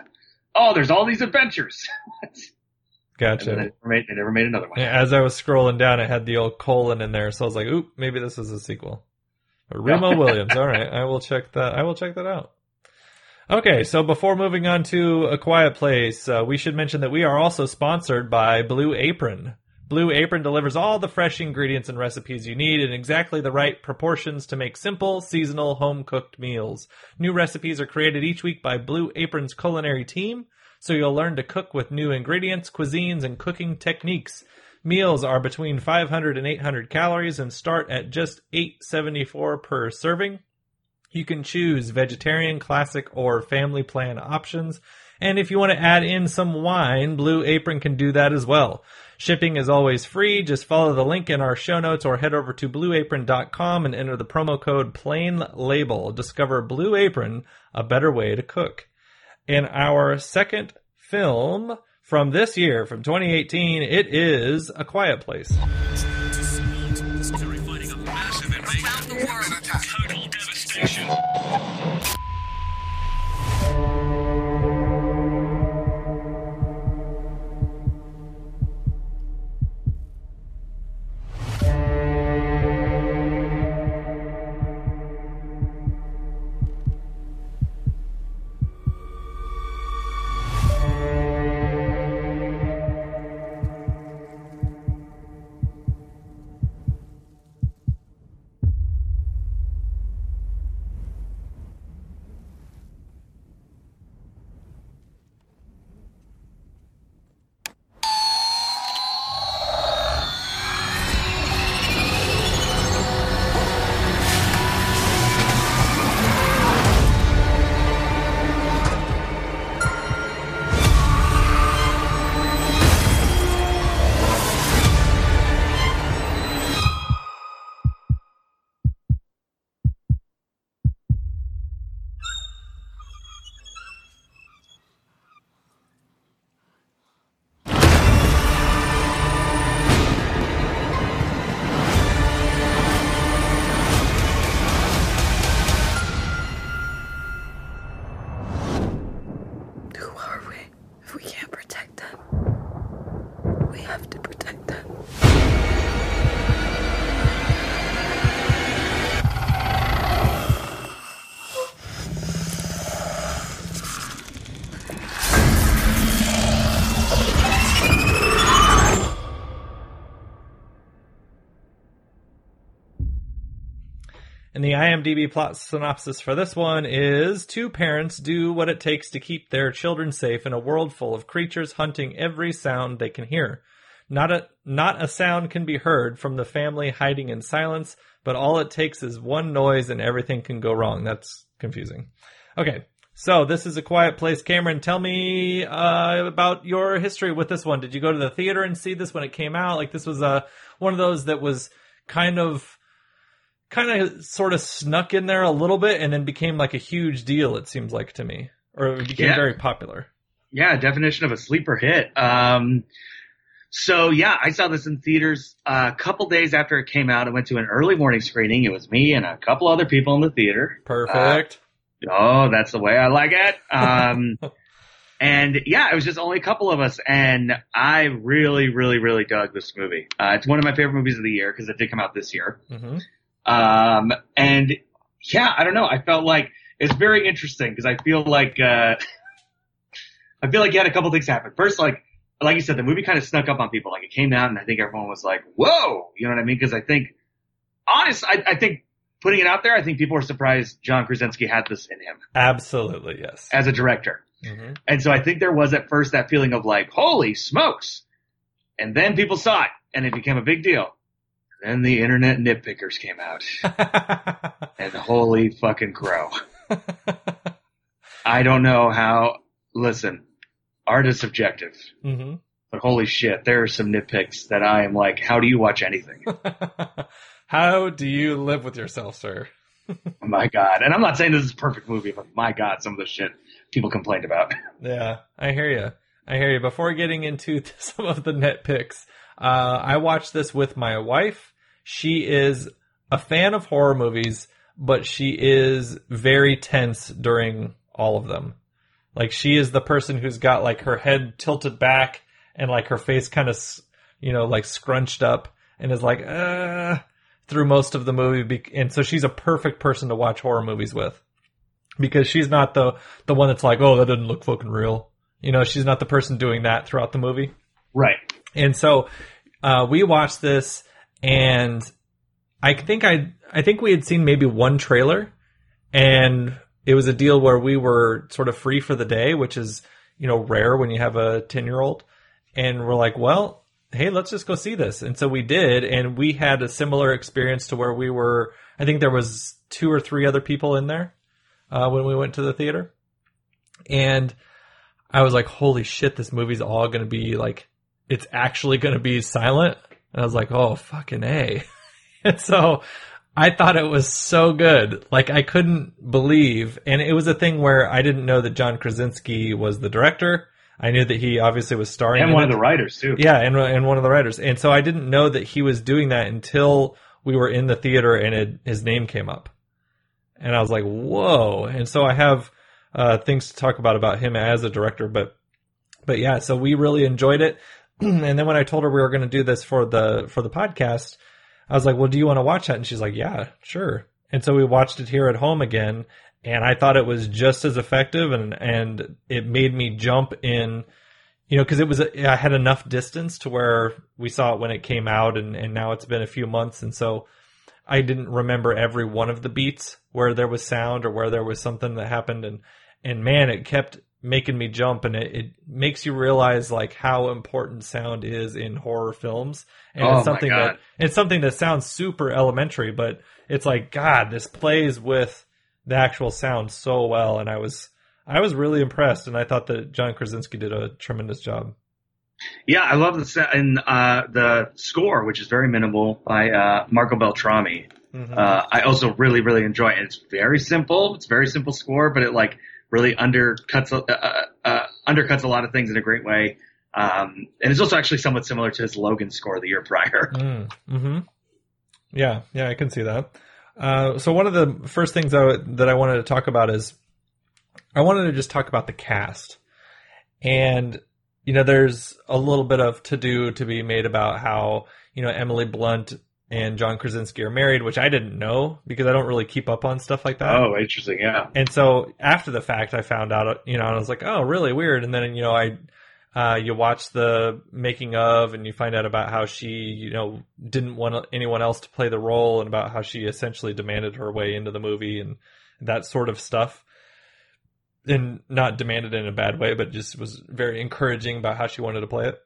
oh, there's all these adventures. and Gotcha. they never, made, they never made another one. Yeah, As I was scrolling down, it had the old colon in there, so I was like, "Oop, maybe this is a sequel." But Remo Williams. All right, I will check that. I will check that out. Okay, so before moving on to A Quiet Place, uh, we should mention that we are also sponsored by Blue Apron. Blue Apron delivers all the fresh ingredients and recipes you need in exactly the right proportions to make simple, seasonal, home cooked meals. New recipes are created each week by Blue Apron's culinary team, so you'll learn to cook with new ingredients, cuisines, and cooking techniques. Meals are between 500 and 800 calories and start at just 874 per serving. You can choose vegetarian, classic, or family plan options. And if you want to add in some wine, Blue Apron can do that as well. Shipping is always free. Just follow the link in our show notes or head over to blueapron.com and enter the promo code plain label. Discover Blue Apron, a better way to cook. In our second film from this year, from 2018, it is A Quiet Place. The IMDb plot synopsis for this one is two parents do what it takes to keep their children safe in a world full of creatures hunting every sound they can hear. Not a not a sound can be heard from the family hiding in silence, but all it takes is one noise and everything can go wrong. That's confusing. Okay. So this is a quiet place. Cameron, tell me uh, about your history with this one. Did you go to the theater and see this when it came out? Like this was uh, one of those that was kind of kind of sort of snuck in there a little bit and then became like a huge deal it seems like to me or it became Yeah. very popular Yeah, definition of a sleeper hit. Um, so yeah, I saw this in theaters uh, a couple days after it came out. I went to an early morning screening. It was me and a couple other people in the theater. perfect Oh, that's the way I like it. Um, and yeah, it was just only a couple of us, and I really, really, really dug this movie. Uh, it's one of my favorite movies of the year because it did come out this year. hmm Um, and yeah, I don't know. I felt like it's very interesting because I feel like, uh, I feel like you had a couple things happen. First, like, like you said, the movie kind of snuck up on people. Like it came out and I think everyone was like, whoa, you know what I mean? Cause I think, honest, I, I think putting it out there, I think people were surprised John Krasinski had this in him absolutely yes as a director. hmm And so I think there was at first that feeling of like, holy smokes. And then people saw it and it became a big deal. Then the internet nitpickers came out. And holy fucking crow. I don't know how, listen, art is subjective, hmm but holy shit, there are some nitpicks that I am like, how do you watch anything? how do you live with yourself sir my God. And I'm not saying this is a perfect movie, but my God, some of the shit people complained about. Yeah, I hear you. I hear you. Before getting into some of the nitpicks, uh, I watched this with my wife. She is a fan of horror movies, but she is very tense during all of them. Like she is the person who's got like her head tilted back and like her face kind of, you know, like scrunched up and is like, uh, through most of the movie. And so she's a perfect person to watch horror movies with because she's not the the one that's like, oh, that doesn't look fucking real. You know, she's not the person doing that throughout the movie. Right. And so uh, we watched this, and I think I I think we had seen maybe one trailer, and it was a deal where we were sort of free for the day, which is you know rare when you have a ten year old, and we're like, well. Hey, let's just go see this. And so we did, and we had a similar experience to where we were. I think there was two or three other people in there uh, when we went to the theater, and I was like, "Holy shit, this movie's all going to be like, it's actually going to be silent." And I was like, "Oh, fucking a!" and so I thought it was so good, like I couldn't believe. And it was a thing where I didn't know that John Krasinski was the director. I knew that he obviously was starring And one it. of the writers too. Yeah, and and one of the writers. And so I didn't know that he was doing that until we were in the theater and it, his name came up. And I was like, "Whoa!" And so I have uh, things to talk about about him as a director, but but yeah, so we really enjoyed it. and then when I told her we were going to do this for the for the podcast, I was like, "Well, do you want to watch that?" And she's like, "Yeah, sure." And so we watched it here at home again, and I thought it was just as effective, and and it made me jump in, you know, because it was I had enough distance to where we saw it when it came out, and and now it's been a few months, and so I didn't remember every one of the beats where there was sound or where there was something that happened, and and man, it kept making me jump, and it, it makes you realize like how important sound is in horror films, and Oh, it's something God. that it's something that sounds super elementary, but it's like God, this plays with the actual sound so well, and I was I was really impressed, and I thought that John Krasinski did a tremendous job. Yeah, I love the set and uh, the score, which is very minimal by uh, Marco Beltrami. Mhm. Uh, I also really, really enjoy it. It's very simple. It's a very simple score, but it like really undercuts uh, uh, undercuts a lot of things in a great way. Um, and it's also actually somewhat similar to his Logan score the year prior. Mm, hmm Yeah, yeah, I can see that. Uh, so one of the first things I, w- that I wanted to talk about is I wanted to just talk about the cast, and you know, there's a little bit of to do to be made about how you know Emily Blunt and John Krasinski are married, which I didn't know because I don't really keep up on stuff like that. Oh, interesting. Yeah. And so after the fact, I found out, you know, and I was like, oh, really weird. And then, you know, I, Uh, you watch the making of, and you find out about how she, you know, didn't want anyone else to play the role, and about how she essentially demanded her way into the movie, and that sort of stuff. And not demanded in a bad way, but just was very encouraging about how she wanted to play it.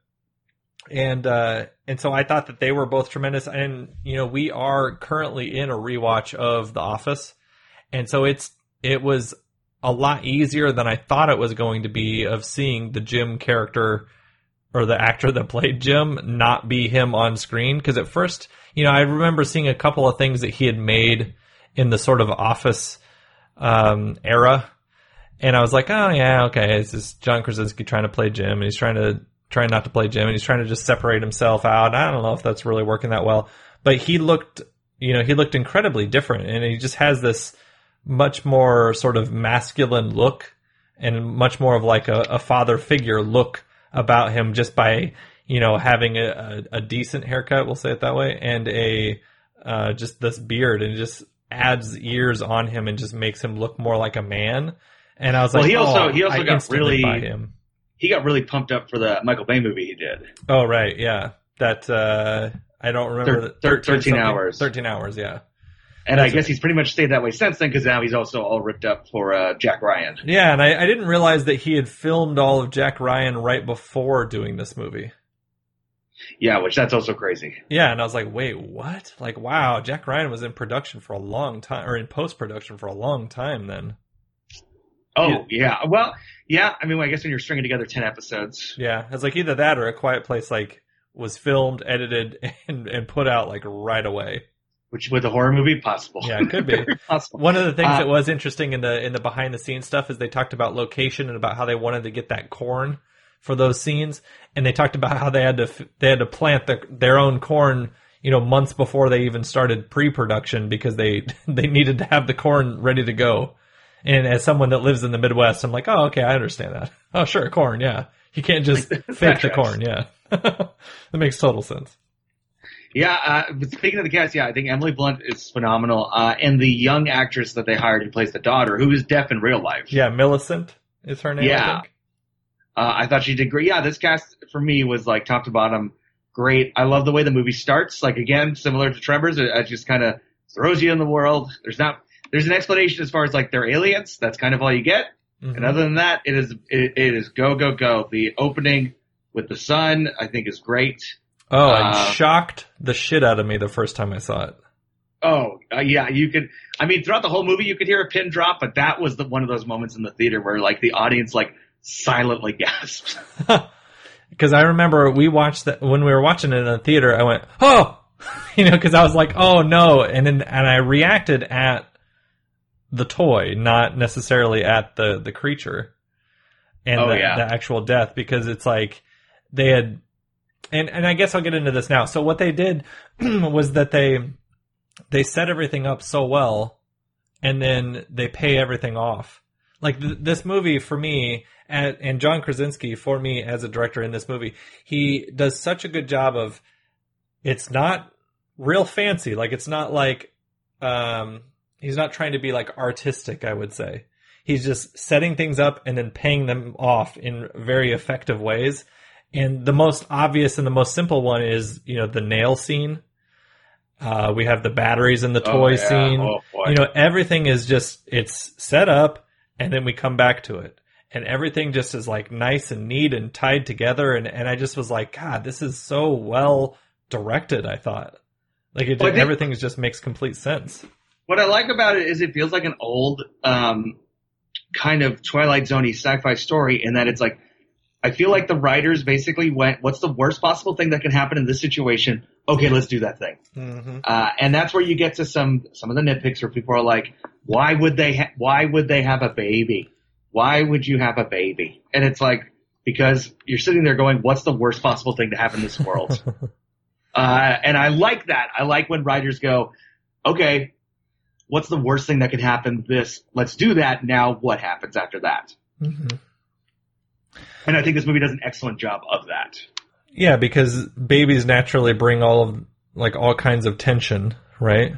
And uh, and so I thought that they were both tremendous. And you know, we are currently in a rewatch of The Office, and so it's it was a lot easier than I thought it was going to be of seeing the Jim character or the actor that played Jim not be him on screen. Because at first, you know, I remember seeing a couple of things that he had made in the sort of office um, era. And I was like, oh yeah, okay, it's just John Krasinski trying to play Jim, and he's trying to trying not to play Jim, and he's trying to just separate himself out. I don't know if that's really working that well, but he looked, you know, he looked incredibly different, and he just has this much more sort of masculine look and much more of like a, a father figure look about him just by you know having a, a, a decent haircut we'll say it that way and a uh, just this beard and just adds years on him and just makes him look more like a man and i was like, Well, like he also- oh, he also I got really- him He got really pumped up for the Michael Bay movie he did. oh right yeah that uh i don't remember Thir- the- thir- 13 hours. 13 hours yeah And I guess he's pretty much stayed that way since then because now he's also all ripped up for uh, Jack Ryan. yeah and I, I didn't realize that he had filmed all of jack ryan right before doing this movie Yeah, which that's also crazy. Yeah, and I was like, wait, what? Like, wow, Jack Ryan was in production for a long time, or in post production for a long time then. Oh yeah. Well, yeah. I mean, I guess when you're stringing together ten episodes, Yeah, it's like either that or A Quiet Place, like, was filmed, edited, and, and put out, like, right away. which with a horror movie, possible. Yeah, it could be. Possible. One of the things Uh, that was interesting in the in the behind the scenes stuff is they talked about location and about how they wanted to get that corn for those scenes, and they talked about how they had to they had to plant the, their own corn, you know, months before they even started pre-production because they they needed to have the corn ready to go. And as someone that lives in the Midwest, I'm like, oh, okay, I understand that. Oh, sure, corn, yeah. You can't just fake the corn, yeah. that makes total sense. Yeah, uh, but speaking of the cast, yeah, I think Emily Blunt is phenomenal, uh, and the young actress that they hired who plays the daughter, who is deaf in real life. Yeah, Millicent is her name. I Yeah. think. Uh, I thought she did great. Yeah, this cast for me was like top to bottom great. I love the way the movie starts. Like again, similar to Tremors, it, it just kind of throws you in the world. There's not there's an explanation as far as like they're aliens. That's kind of all you get. Mhm. And other than that, it is it, it is go go go. The opening with the son, I think, is great. Oh, Uh, it shocked the shit out of me the first time I saw it. Oh uh, yeah, you could. I mean, throughout the whole movie, you could hear a pin drop, but that was the one of those moments in the theater where like the audience like silently gasped. Because I remember we watched that when we were watching it in the theater. I went, "Oh," you know, because I was like, "Oh no," and then and I reacted at the toy, not necessarily at the the creature and Oh, the, yeah. the actual death, because it's like they had, and and I guess I'll get into this now. So what they did was that they they set everything up so well, and then they pay everything off. Like th- this movie for me, and, and John Krasinski for me as a director in this movie, he does such a good job of. It's not real fancy. Like it's not like, um, he's not trying to be like artistic. I would say he's just setting things up and then paying them off in very effective ways. And the most obvious and the most simple one is, you know, the nail scene. Uh, we have the batteries in the Oh, toy yeah. scene. Oh, you know, everything is just, it's set up and then we come back to it. And everything just is like nice and neat and tied together. And, and I just was like, God, this is so well directed, I thought. Like it, Well, everything just makes complete sense. What I like about it is it feels like an old um, kind of Twilight Zoney sci-fi story in that it's like I feel like the writers basically went, "What's the worst possible thing that can happen in this situation? Okay, let's do that thing." Mm-hmm. Uh, and that's where you get to some some of the nitpicks where people are like, "Why would they? Ha- why would they have a baby? Why would you have a baby?" And it's like because you're sitting there going, "What's the worst possible thing to happen in this world?" uh, and I like that. I like when writers go, "Okay, what's the worst thing that could happen? This. Let's do that. Now, what happens after that?" Mm-hmm. And I think this movie does an excellent job of that. Yeah, because babies naturally bring all of like all kinds of tension, right?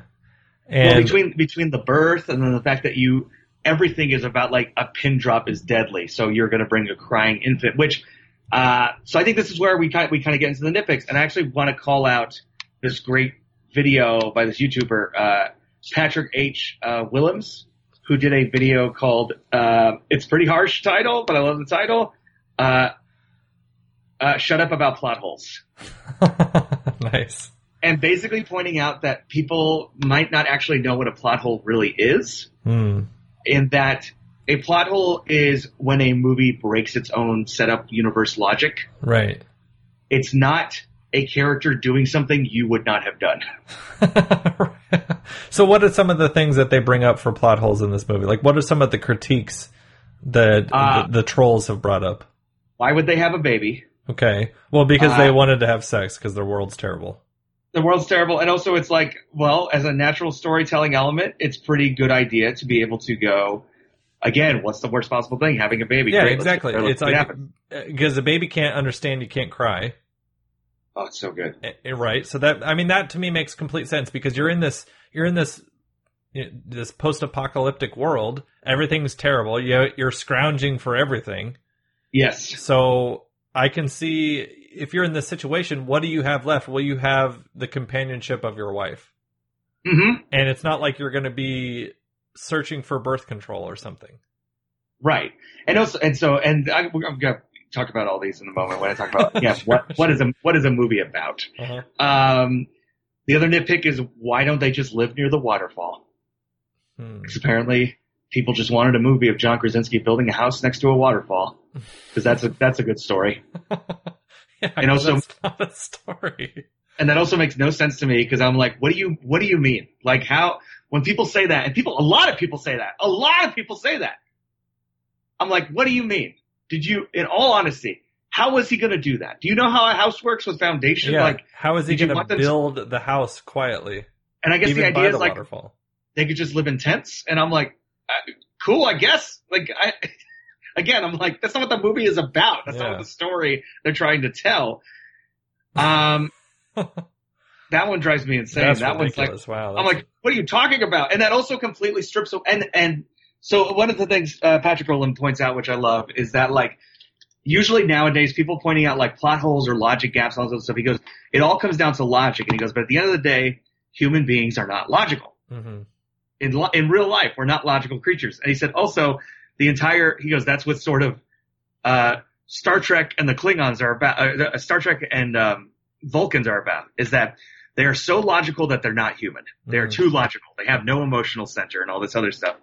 And well, between between the birth and then the fact that you everything is about like a pin drop is deadly, so you're going to bring a crying infant. Which Uh, so I think this is where we kind of, we kind of get into the nitpicks, and I actually want to call out this great video by this YouTuber, uh, Patrick H. Uh, Willems, who did a video called uh, "It's Pretty Harsh" title, but I love the title. Uh, uh, shut up about plot holes. nice. And basically pointing out that people might not actually know what a plot hole really is, Hmm. in that a plot hole is when a movie breaks its own setup universe logic. Right. It's not a character doing something you would not have done. so, what are some of the things that they bring up for plot holes in this movie? Like, what are some of the critiques that Uh, the, the trolls have brought up? Why would they have a baby? Okay. Well, because they Uh, wanted to have sex because their world's terrible. The world's terrible, and also it's like, well, as a natural storytelling element, it's pretty good idea to be able to go. Again, what's the worst possible thing? Having a baby. Yeah, Great, let's exactly. let's It's like because a baby can't understand, you can't cry. Oh, it's so good. Eh, eh, right. So that i mean that to me makes complete sense because you're in this you're in this you know, this post-apocalyptic world. Everything's terrible. You, you're scrounging for everything. Yes. so i can see if you're in this situation what do you have left? Well you have the companionship of your wife. Hmm and it's not like you're going to be searching for birth control or something. Right. And also, and so, and I, I'm going to talk about all these in a moment when I talk about, yeah, what, what is a, what is a movie about? uh-huh. Um, the other nitpick is why don't they just live near the waterfall? hmm. Because apparently people just wanted a movie of John Krasinski building a house next to a waterfall. Because that's a, that's a good story. yeah, And also- that's not a story And that also makes no sense to me because I'm like, what do you, what do you mean? Like how, when people say that, and people, a lot of people say that, a lot of people say that. I'm like, what do you mean? Did you, in all honesty, how was he going to do that? Do you know how a house works with foundation? yeah Like, how is he going to build the house quietly and I guess the idea the is like, waterfall they could just live in tents. And I'm like, uh, cool, I guess. Like, I, again, I'm like, that's not what the movie is about. That's Yeah. not what the story they're trying to tell. Um, that one drives me insane. That's that one's like, ridiculous. wow. I'm like, what are you talking about? And that also completely strips away. And, and so one of the things, uh, Patrick Rowland points out, which I love, is that like, usually nowadays people pointing out like plot holes or logic gaps, all this other stuff, he goes, it all comes down to logic. And he goes, but at the end of the day, human beings are not logical Mhm. in lo- in real life. We're not logical creatures. And he said also the entire he goes that's what sort of uh, Star Trek and the Klingons are about. Uh, Star Trek and um, Vulcans are about is that they are so logical that they're not human. They are Mhm. too logical. They have no emotional center and all this other stuff.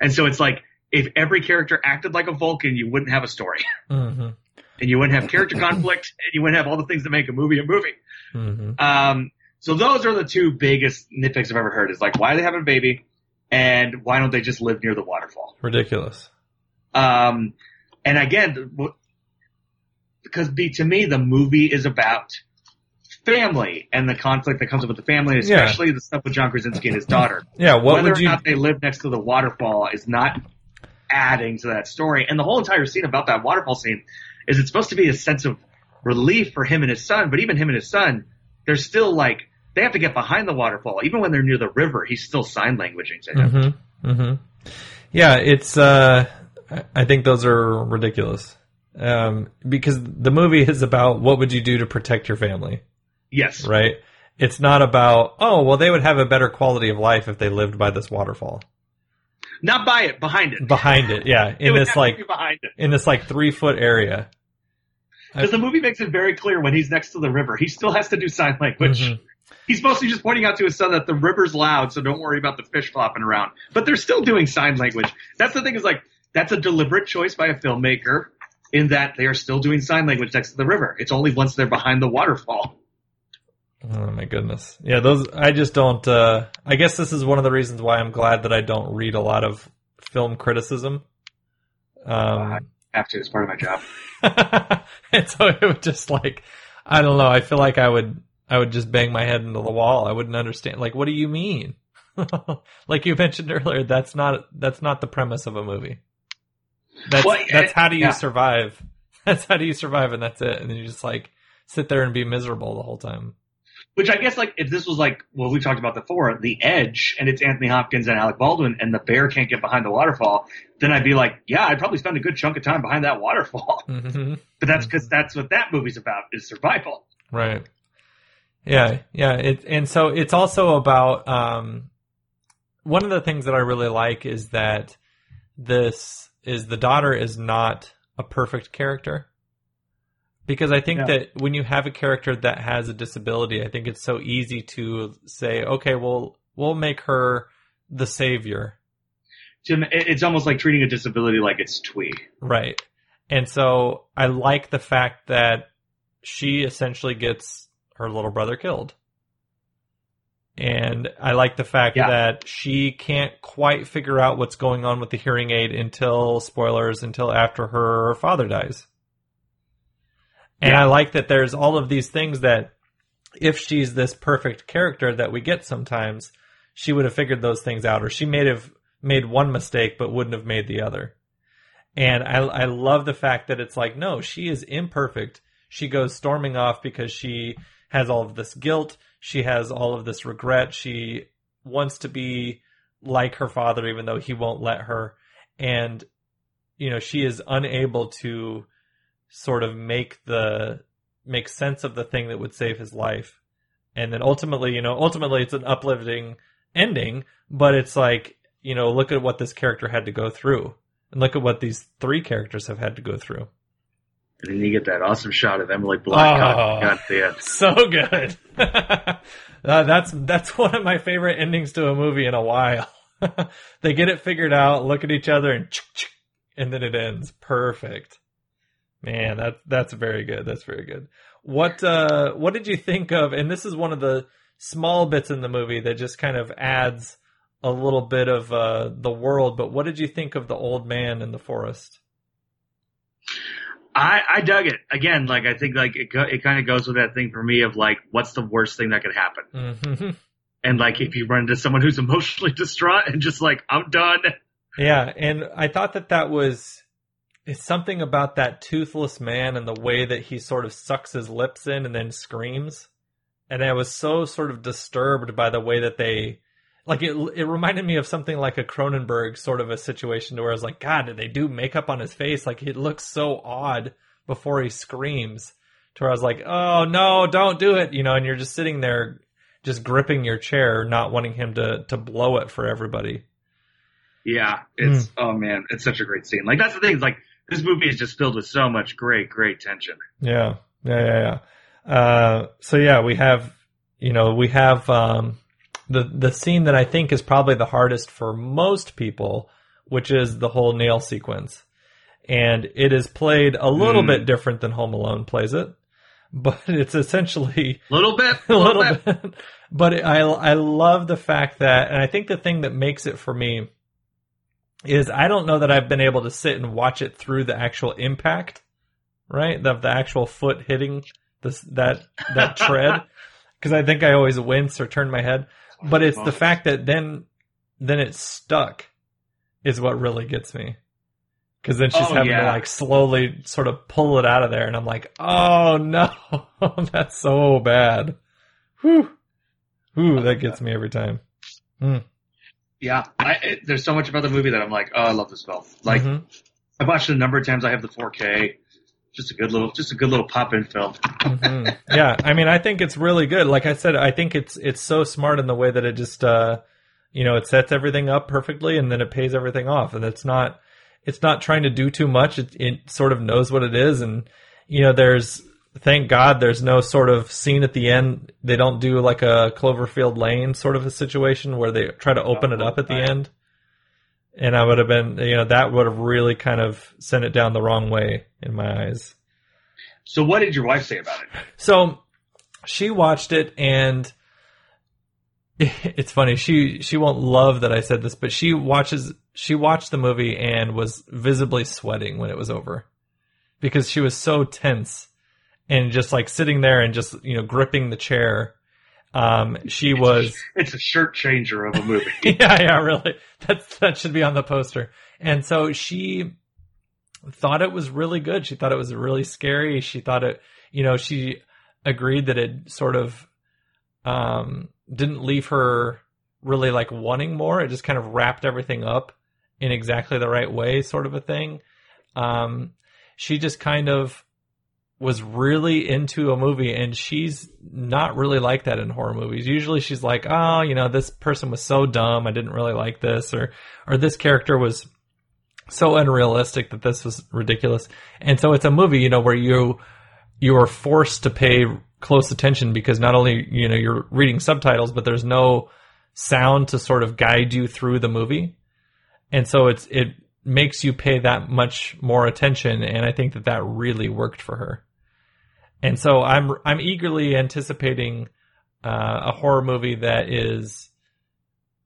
And so it's like if every character acted like a Vulcan, you wouldn't have a story, Mhm. and you wouldn't have character conflict, and you wouldn't have all the things that make a movie a movie. Mhm. Um, so those are the two biggest nitpicks I've ever heard. Is like why are they having a baby, and why don't they just live near the waterfall? Ridiculous. Um, and again, because be, to me the movie is about family and the conflict that comes up with the family, Yeah. especially the stuff with John Krasinski and his daughter. Yeah. What Whether would you? or not they live next to the waterfall is not adding to that story. And the whole entire scene about that waterfall scene is it's supposed to be a sense of relief for him and his son, but even him and his son, they're still like they have to get behind the waterfall. Even when they're near the river, he's still sign languaging to him. Mm-hmm. Mm-hmm. Yeah, it's. Uh, I- I think those are ridiculous. Um, because the movie is about what would you do to protect your family, Yes. right? It's not about oh well they would have a better quality of life if they lived by this waterfall Not by it, behind it. behind it. Yeah, It in would this like be behind it. in this like three foot area. Because the movie makes it very clear when he's next to the river, he still has to do sign language. Mhm. He's mostly just pointing out to his son that the river's loud, so don't worry about the fish flopping around. But they're still doing sign language. That's the thing is like, that's a deliberate choice by a filmmaker in that they are still doing sign language next to the river. It's only once they're behind the waterfall. Oh my goodness. Yeah, those I just don't uh I guess this is one of the reasons why I'm glad that I don't read a lot of film criticism. Um I have to, it's part of my job. and so it would just like I don't know, I feel like I would I would just bang my head into the wall. I wouldn't understand like what do you mean? like you mentioned earlier, that's not that's not the premise of a movie. That's Well, that's how do you yeah. survive. That's how do you survive and that's it. And then you just like sit there and be miserable the whole time. Which I guess like if this was like what we talked about before, The Edge, and it's Anthony Hopkins and Alec Baldwin, and the bear can't get behind the waterfall, then I'd be like, yeah, I'd probably spend a good chunk of time behind that waterfall. hmm But that's because that's what that movie's about is survival. Right. Yeah, yeah. It and so it's also about um, one of the things that I really like is that this is the daughter is not a perfect character because I think Yeah. that when you have a character that has a disability, I think it's so easy to say, okay, well, we'll make her the savior, Jim, it's almost like treating a disability like it's twee. Right. And so I like the fact that she essentially gets her little brother killed. And I like the fact Yeah. that she can't quite figure out what's going on with the hearing aid until, spoilers, until after her father dies. And Yeah. I like that there's all of these things that if she's this perfect character that we get sometimes, she would have figured those things out, or she may have made one mistake but wouldn't have made the other. And I, I love the fact that it's like, no, she is imperfect. She goes storming off because she has all of this guilt. She has all of this regret. She wants to be like her father, even though he won't let her. And, you know, she is unable to sort of make the, make sense of the thing that would save his life. And then ultimately, you know, ultimately it's an uplifting ending, but it's like, you know, look at what this character had to go through. And look at what these three characters have had to go through. And then you get that awesome shot of Emily Blunt Oh. got the end. So good. uh, that's that's one of my favorite endings to a movie in a while. they get it figured out, look at each other, and and then it ends. Perfect. Man, that that's very good. That's very good. What uh what did you think of? And this is one of the small bits in the movie that just kind of adds a little bit of uh the world. But what did you think of the old man in the forest? I, I dug it again. Like I think like it, it kind of goes with that thing for me of like, what's the worst thing that could happen? hmm And like if you run into someone who's emotionally distraught and just like, I'm done. Yeah, and I thought that that was it's something about that toothless man and the way that he sort of sucks his lips in and then screams. And I was so sort of disturbed by the way that they like it it reminded me of something like a Cronenberg sort of a situation to where I was like, God, did they do makeup on his face? Like it looks so odd before he screams. To where I was like, Oh no, don't do it, you know, and you're just sitting there just gripping your chair, not wanting him to to blow it for everybody. Yeah, it's hmm. oh man, it's such a great scene. Like that's the thing. is, Like this movie is just filled with so much great, great tension. Yeah, yeah, yeah, yeah. Uh, so yeah, we have, you know, we have um, the the scene that I think is probably the hardest for most people, which is the whole nail sequence, and it is played a little Mm. bit different than Home Alone plays it, but it's essentially A little bit, a little bit. But I I love the fact that, and I think the thing that makes it for me is I don't know that I've been able to sit and watch it through the actual impact, right? The the actual foot hitting this that that tread, because I think I always wince or turn my head. But it's the fact that then then it's stuck is what really gets me. Because then she's Oh, having to like slowly sort of pull it out of there, and I'm like, oh no, that's so bad. Whew. Whew, that gets me every time. Hmm. Yeah, I, it, there's so much about the movie that I'm like, oh, I love this film. Like Mhm. I've watched it a number of times. I have the 4K. Just a good little, just a good little pop in film. Mhm. yeah, I mean, I think it's really good. Like I said, I think it's it's so smart in the way that it just, uh, you know, it sets everything up perfectly and then it pays everything off, and it's not it's not trying to do too much. It, it sort of knows what it is, and you know, there's thank God there's no sort of scene at the end. They don't do like a Cloverfield Lane sort of a situation where they try to open it up at the end. And I would have been, you know, that would have really kind of sent it down the wrong way in my eyes. So what did your wife say about it? So she watched it and it's funny. She she won't love that I said this, but she watches she watched the movie and was visibly sweating when it was over because she was so tense and just like sitting there and just you know gripping the chair. Um, she was It's a shirt changer of a movie. yeah, yeah, really. That's that should be on the poster. And so she thought it was really good. She thought it was really scary. She thought it, you know, she agreed that it sort of um, didn't leave her really like wanting more. It just kind of wrapped everything up in exactly the right way, sort of a thing. Um, she just kind of was really into a movie and she's not really like that in horror movies. Usually she's like, "Oh, you know, this person was so dumb. I didn't really like this or or this character was so unrealistic that this was ridiculous." And so it's a movie, you know, where you you are forced to pay close attention because not only, you know, you're reading subtitles, but there's no sound to sort of guide you through the movie. And so it's it makes you pay that much more attention and I think that that really worked for her. And so I'm I'm eagerly anticipating uh, a horror movie that is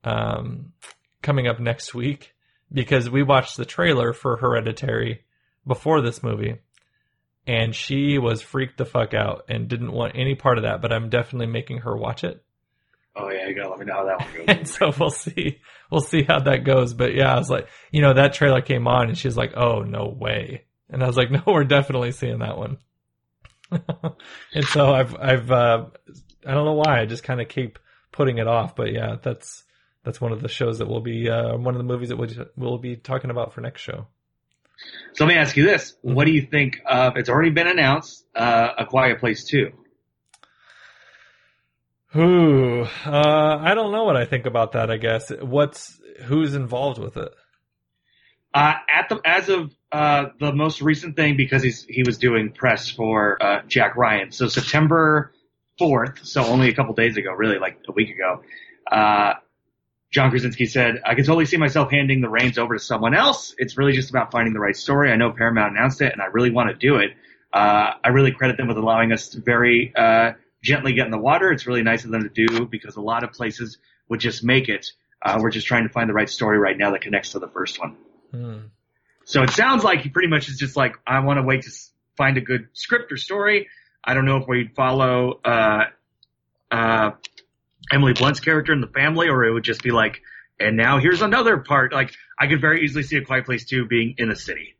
um, coming up next week because we watched the trailer for Hereditary before this movie, and she was freaked the fuck out and didn't want any part of that. But I'm definitely making her watch it, Oh yeah, you gotta let me know how that one goes. and so we'll see we'll see how that goes. But yeah, I was like, you know, that trailer came on, and she's like, "Oh no way," and I was like, "No, we're definitely seeing that one." and so I've I've uh, I don't know why I just kind of keep putting it off, but yeah, that's that's one of the shows that we'll be uh, one of the movies that we'll, we'll be talking about for next show. So let me ask you this: What do you think of? It's already been announced. Uh, A Quiet Place Two. Ooh, uh, I don't know what I think about that. I guess what's who's involved with it. Uh, at the as of uh, the most recent thing, because he's he was doing press for uh, Jack Ryan. So September fourth, so only a couple days ago, really like a week ago. Uh, John Krasinski said, "I can totally see myself handing the reins over to someone else. It's really just about finding the right story. I know Paramount announced it, and I really want to do it. Uh, I really credit them with allowing us to very uh, gently get in the water. It's really nice of them to do because a lot of places would just make it. Uh, we're just trying to find the right story right now that connects to the first one." Hmm. So it sounds like he pretty much is just like, I want to wait to find a good script or story. I don't know if we'd follow uh, uh, Emily Blunt's character in the family, or it would just be like, and now here's another part. Like I could very easily see a Quiet Place Two being in a city,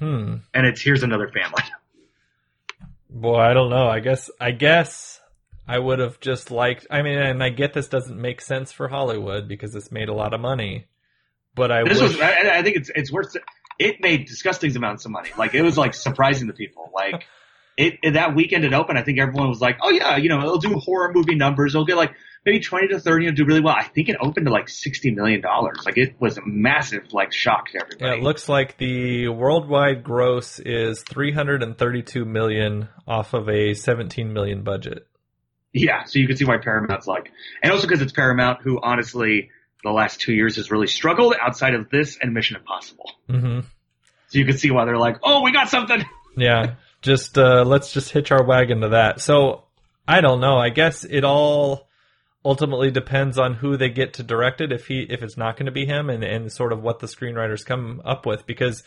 Hmm. and it's here's another family. Boy, I don't know. I guess I guess I would have just liked. I mean, and I get this doesn't make sense for Hollywood because it's made a lot of money, but I This wish. was, I, I think it's it's worth. It made disgusting amounts of money. Like it was like surprising to people. Like it, it that weekend it opened. I think everyone was like, oh yeah, you know, it'll do horror movie numbers. It'll get like maybe twenty to thirty and do really well. I think it opened to like sixty million dollars. Like it was a massive like shock to yeah, everybody. it looks like the worldwide gross is 332 million off of a 17 million budget. Yeah, so you can see why Paramount's like, and also because it's Paramount, who honestly the last two years has really struggled outside of this and Mission Impossible. hmm So you can see why they're like, oh, we got something. Yeah, just uh, let's just hitch our wagon to that. So I don't know. I guess it all ultimately depends on who they get to direct it. If he, if it's not going to be him, and and sort of what the screenwriters come up with, because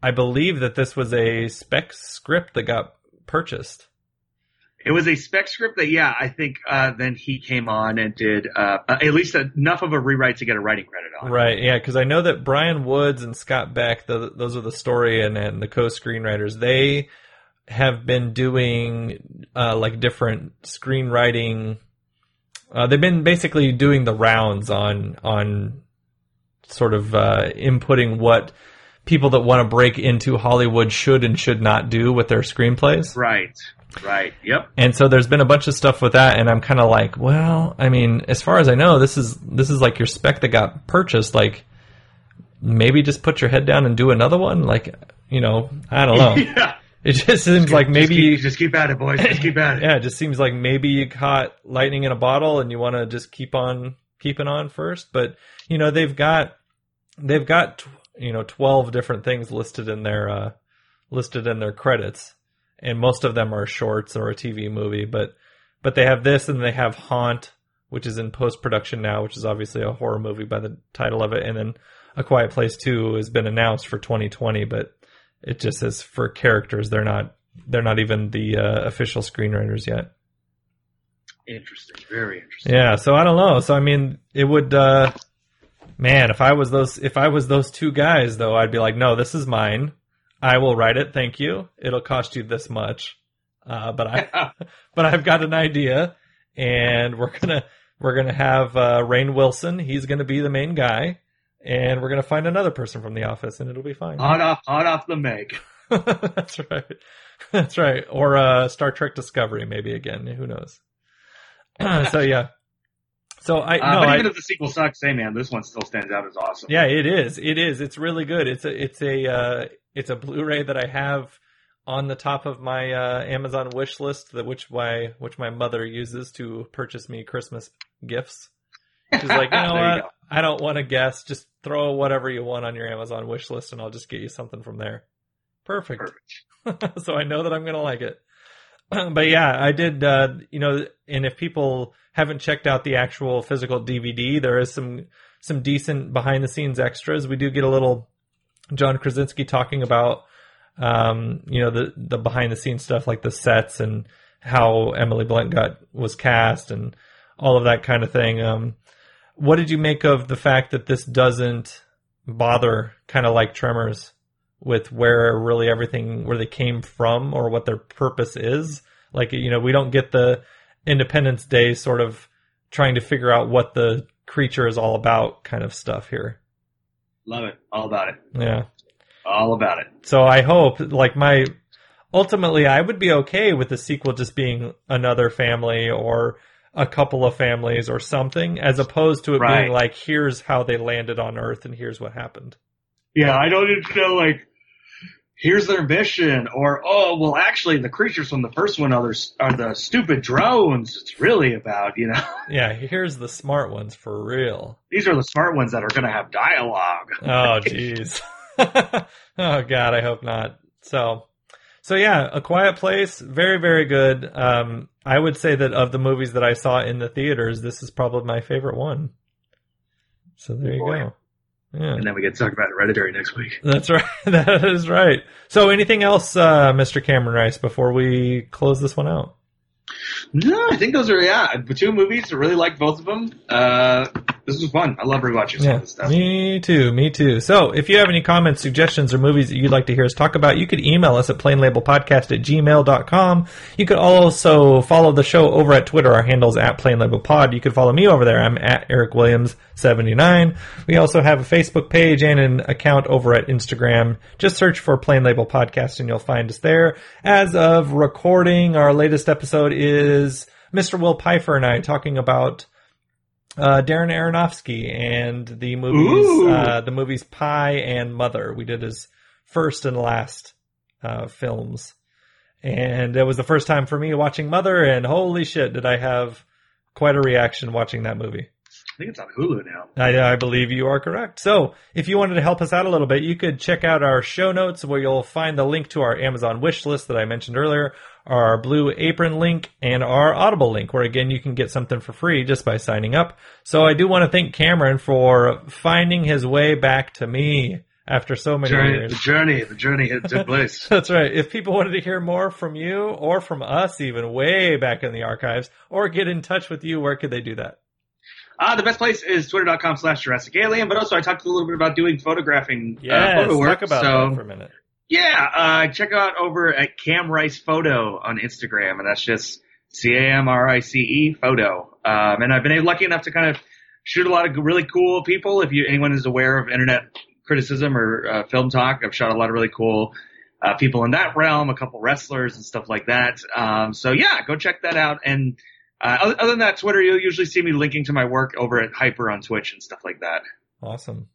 I believe that this was a spec script that got purchased. It was a spec script that, yeah, I think uh, then he came on and did uh, at least enough of a rewrite to get a writing credit on. Right. Yeah. Because I know that Bryan Woods and Scott Beck, the, those are the story and, and the co-screenwriters. They have been doing uh, like different screenwriting. Uh, they've been basically doing the rounds on on sort of uh, inputting what people that want to break into Hollywood should and should not do with their screenplays. Right. Right. Yep. And so there's been a bunch of stuff with that, and I'm kind of like, well, I mean, as far as I know, this is this is like your spec that got purchased. Like, maybe just put your head down and do another one. Like, you know, I don't know. yeah. It just seems like maybe just you, keep, just keep at it, boys. Just keep at it. yeah, it just seems like maybe you caught lightning in a bottle and you want to just keep on keeping on first. But you know, they've got they've got you know twelve different things listed in their uh, listed in their credits, and most of them are shorts or a TV movie. But but they have this and they have Haunt, which is in post production now, which is obviously a horror movie by the title of it, and then A Quiet Place Two has been announced for 2020, but it just says for characters. They're not they're not even the uh, official screenwriters yet. Interesting. Very interesting. Yeah, so I don't know. So I mean, it would uh man, if I was those if I was those two guys though, I'd be like, "No, this is mine. I will write it. Thank you. It'll cost you this much." Uh but I but I've got an idea and we're gonna we're gonna have uh, Rainn Wilson. He's gonna be the main guy, and we're gonna find another person from the office, and it'll be fine. Hot off, hot off the Meg. That's right. That's right. Or uh, Star Trek Discovery, maybe again. Who knows? so yeah. So I Uh, no, but I, even if the sequel sucks, hey man, this one still stands out as awesome. yeah, it is. It is. It's really good. It's a it's a uh, it's a Blu-ray that I have on the top of my uh, Amazon wish list that which my which my mother uses to purchase me Christmas gifts. She's like, you know There you what? I don't want to guess. Just throw whatever you want on your Amazon wish list, and I'll just get you something from there. Perfect. Perfect. so I know that I'm gonna like it. but yeah, I did. Uh, you know, and if people haven't checked out the actual physical DVD, there is some some decent behind the scenes extras. We do get a little John Krasinski talking about, um, you know, the the behind the scenes stuff like the sets and how Emily Blunt got was cast and all of that kind of thing. Um, what did you make of the fact that this doesn't bother, kind of like Tremors, with where really everything where they came from or what their purpose is? Like, you know, we don't get the Independence Day sort of trying to figure out what the creature is all about kind of stuff here. Love it. All about it. Yeah. All about it. So I hope, like my, ultimately, I would be okay with the sequel just being another family or a couple of families or something, as opposed to it Right. being like, here's how they landed on Earth and here's what happened. Yeah, I don't even feel like here's their mission or oh well actually the creatures from the first one are, the- are the stupid drones it's really about you know Yeah, here's the smart ones for real. these are the smart ones that are going to have dialogue Oh, jeez. oh God, I hope not. So, so yeah, A Quiet Place, very, very good. Um, I would say that of the movies that I saw in the theaters, this is probably my favorite one. So there you Boy. go. Yeah, and then we get to talk about hereditary next week that's right. That is right. So, anything else, uh, Mr. Cameron Rice, before we close this one out? no i think those are yeah the two movies i really like both of them uh this was fun i love rewatching Yeah, this stuff me too, me too. So if you have any comments, suggestions, or movies that you'd like to hear us talk about, you could email us at plainlabelpodcast at gmail.com. You could also follow the show over at Twitter. Our handle's at plainlabelpod. You could follow me over there. I'm at Eric Williams79. We also have a Facebook page and an account over at Instagram. Just search for Plain Label Podcast and you'll find us there. As of recording, our latest episode is Mr. Will Pfeiffer and I talking about uh, Darren Aronofsky and the movies, uh, the movies Pi and Mother. We did his first and last uh, films, and it was the first time for me watching Mother. And holy shit, did I have quite a reaction watching that movie. I think it's on hulu now I, I believe you are correct. So, if you wanted to help us out a little bit, you could check out our show notes where you'll find the link to our Amazon wish list that I mentioned earlier, our Blue Apron link, and our Audible link, where again you can get something for free just by signing up. So, I do want to thank Cameron for finding his way back to me after so many journey, years. the journey the journey hit took place That's right. If people wanted to hear more from you or from us, even way back in the archives, or get in touch with you, where could they do that? Uh, the best place is twitter.com slash Jurassic Alien, but also I talked a little bit about doing photographing uh, photo work. talk about so, that for a minute. yeah, uh, check out over at Cam Rice Photo on Instagram, and that's just C-A-M-R-I-C-E photo. Um, and I've been lucky enough to kind of shoot a lot of really cool people. If you, anyone is aware of internet criticism or uh, film talk, I've shot a lot of really cool uh, people in that realm, a couple wrestlers and stuff like that. Um, so yeah, go check that out. And uh, other, other than that, Twitter, you'll usually see me linking to my work over at Hyper on Twitch and stuff like that. Awesome.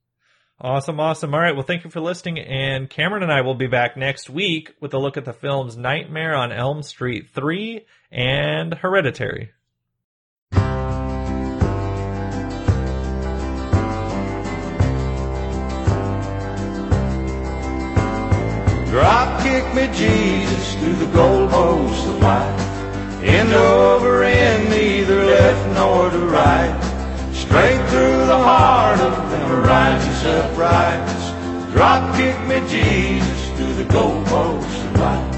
Awesome, awesome. All right. Well, thank you for listening. And Cameron and I will be back next week with a look at the films Nightmare on Elm Street 3 and Hereditary. Drop kick me, Jesus, through the goalpost of light. End over end, neither left nor to right. Straight through the heart of them righteous uprights. Drop kick me, Jesus, through the goalpost of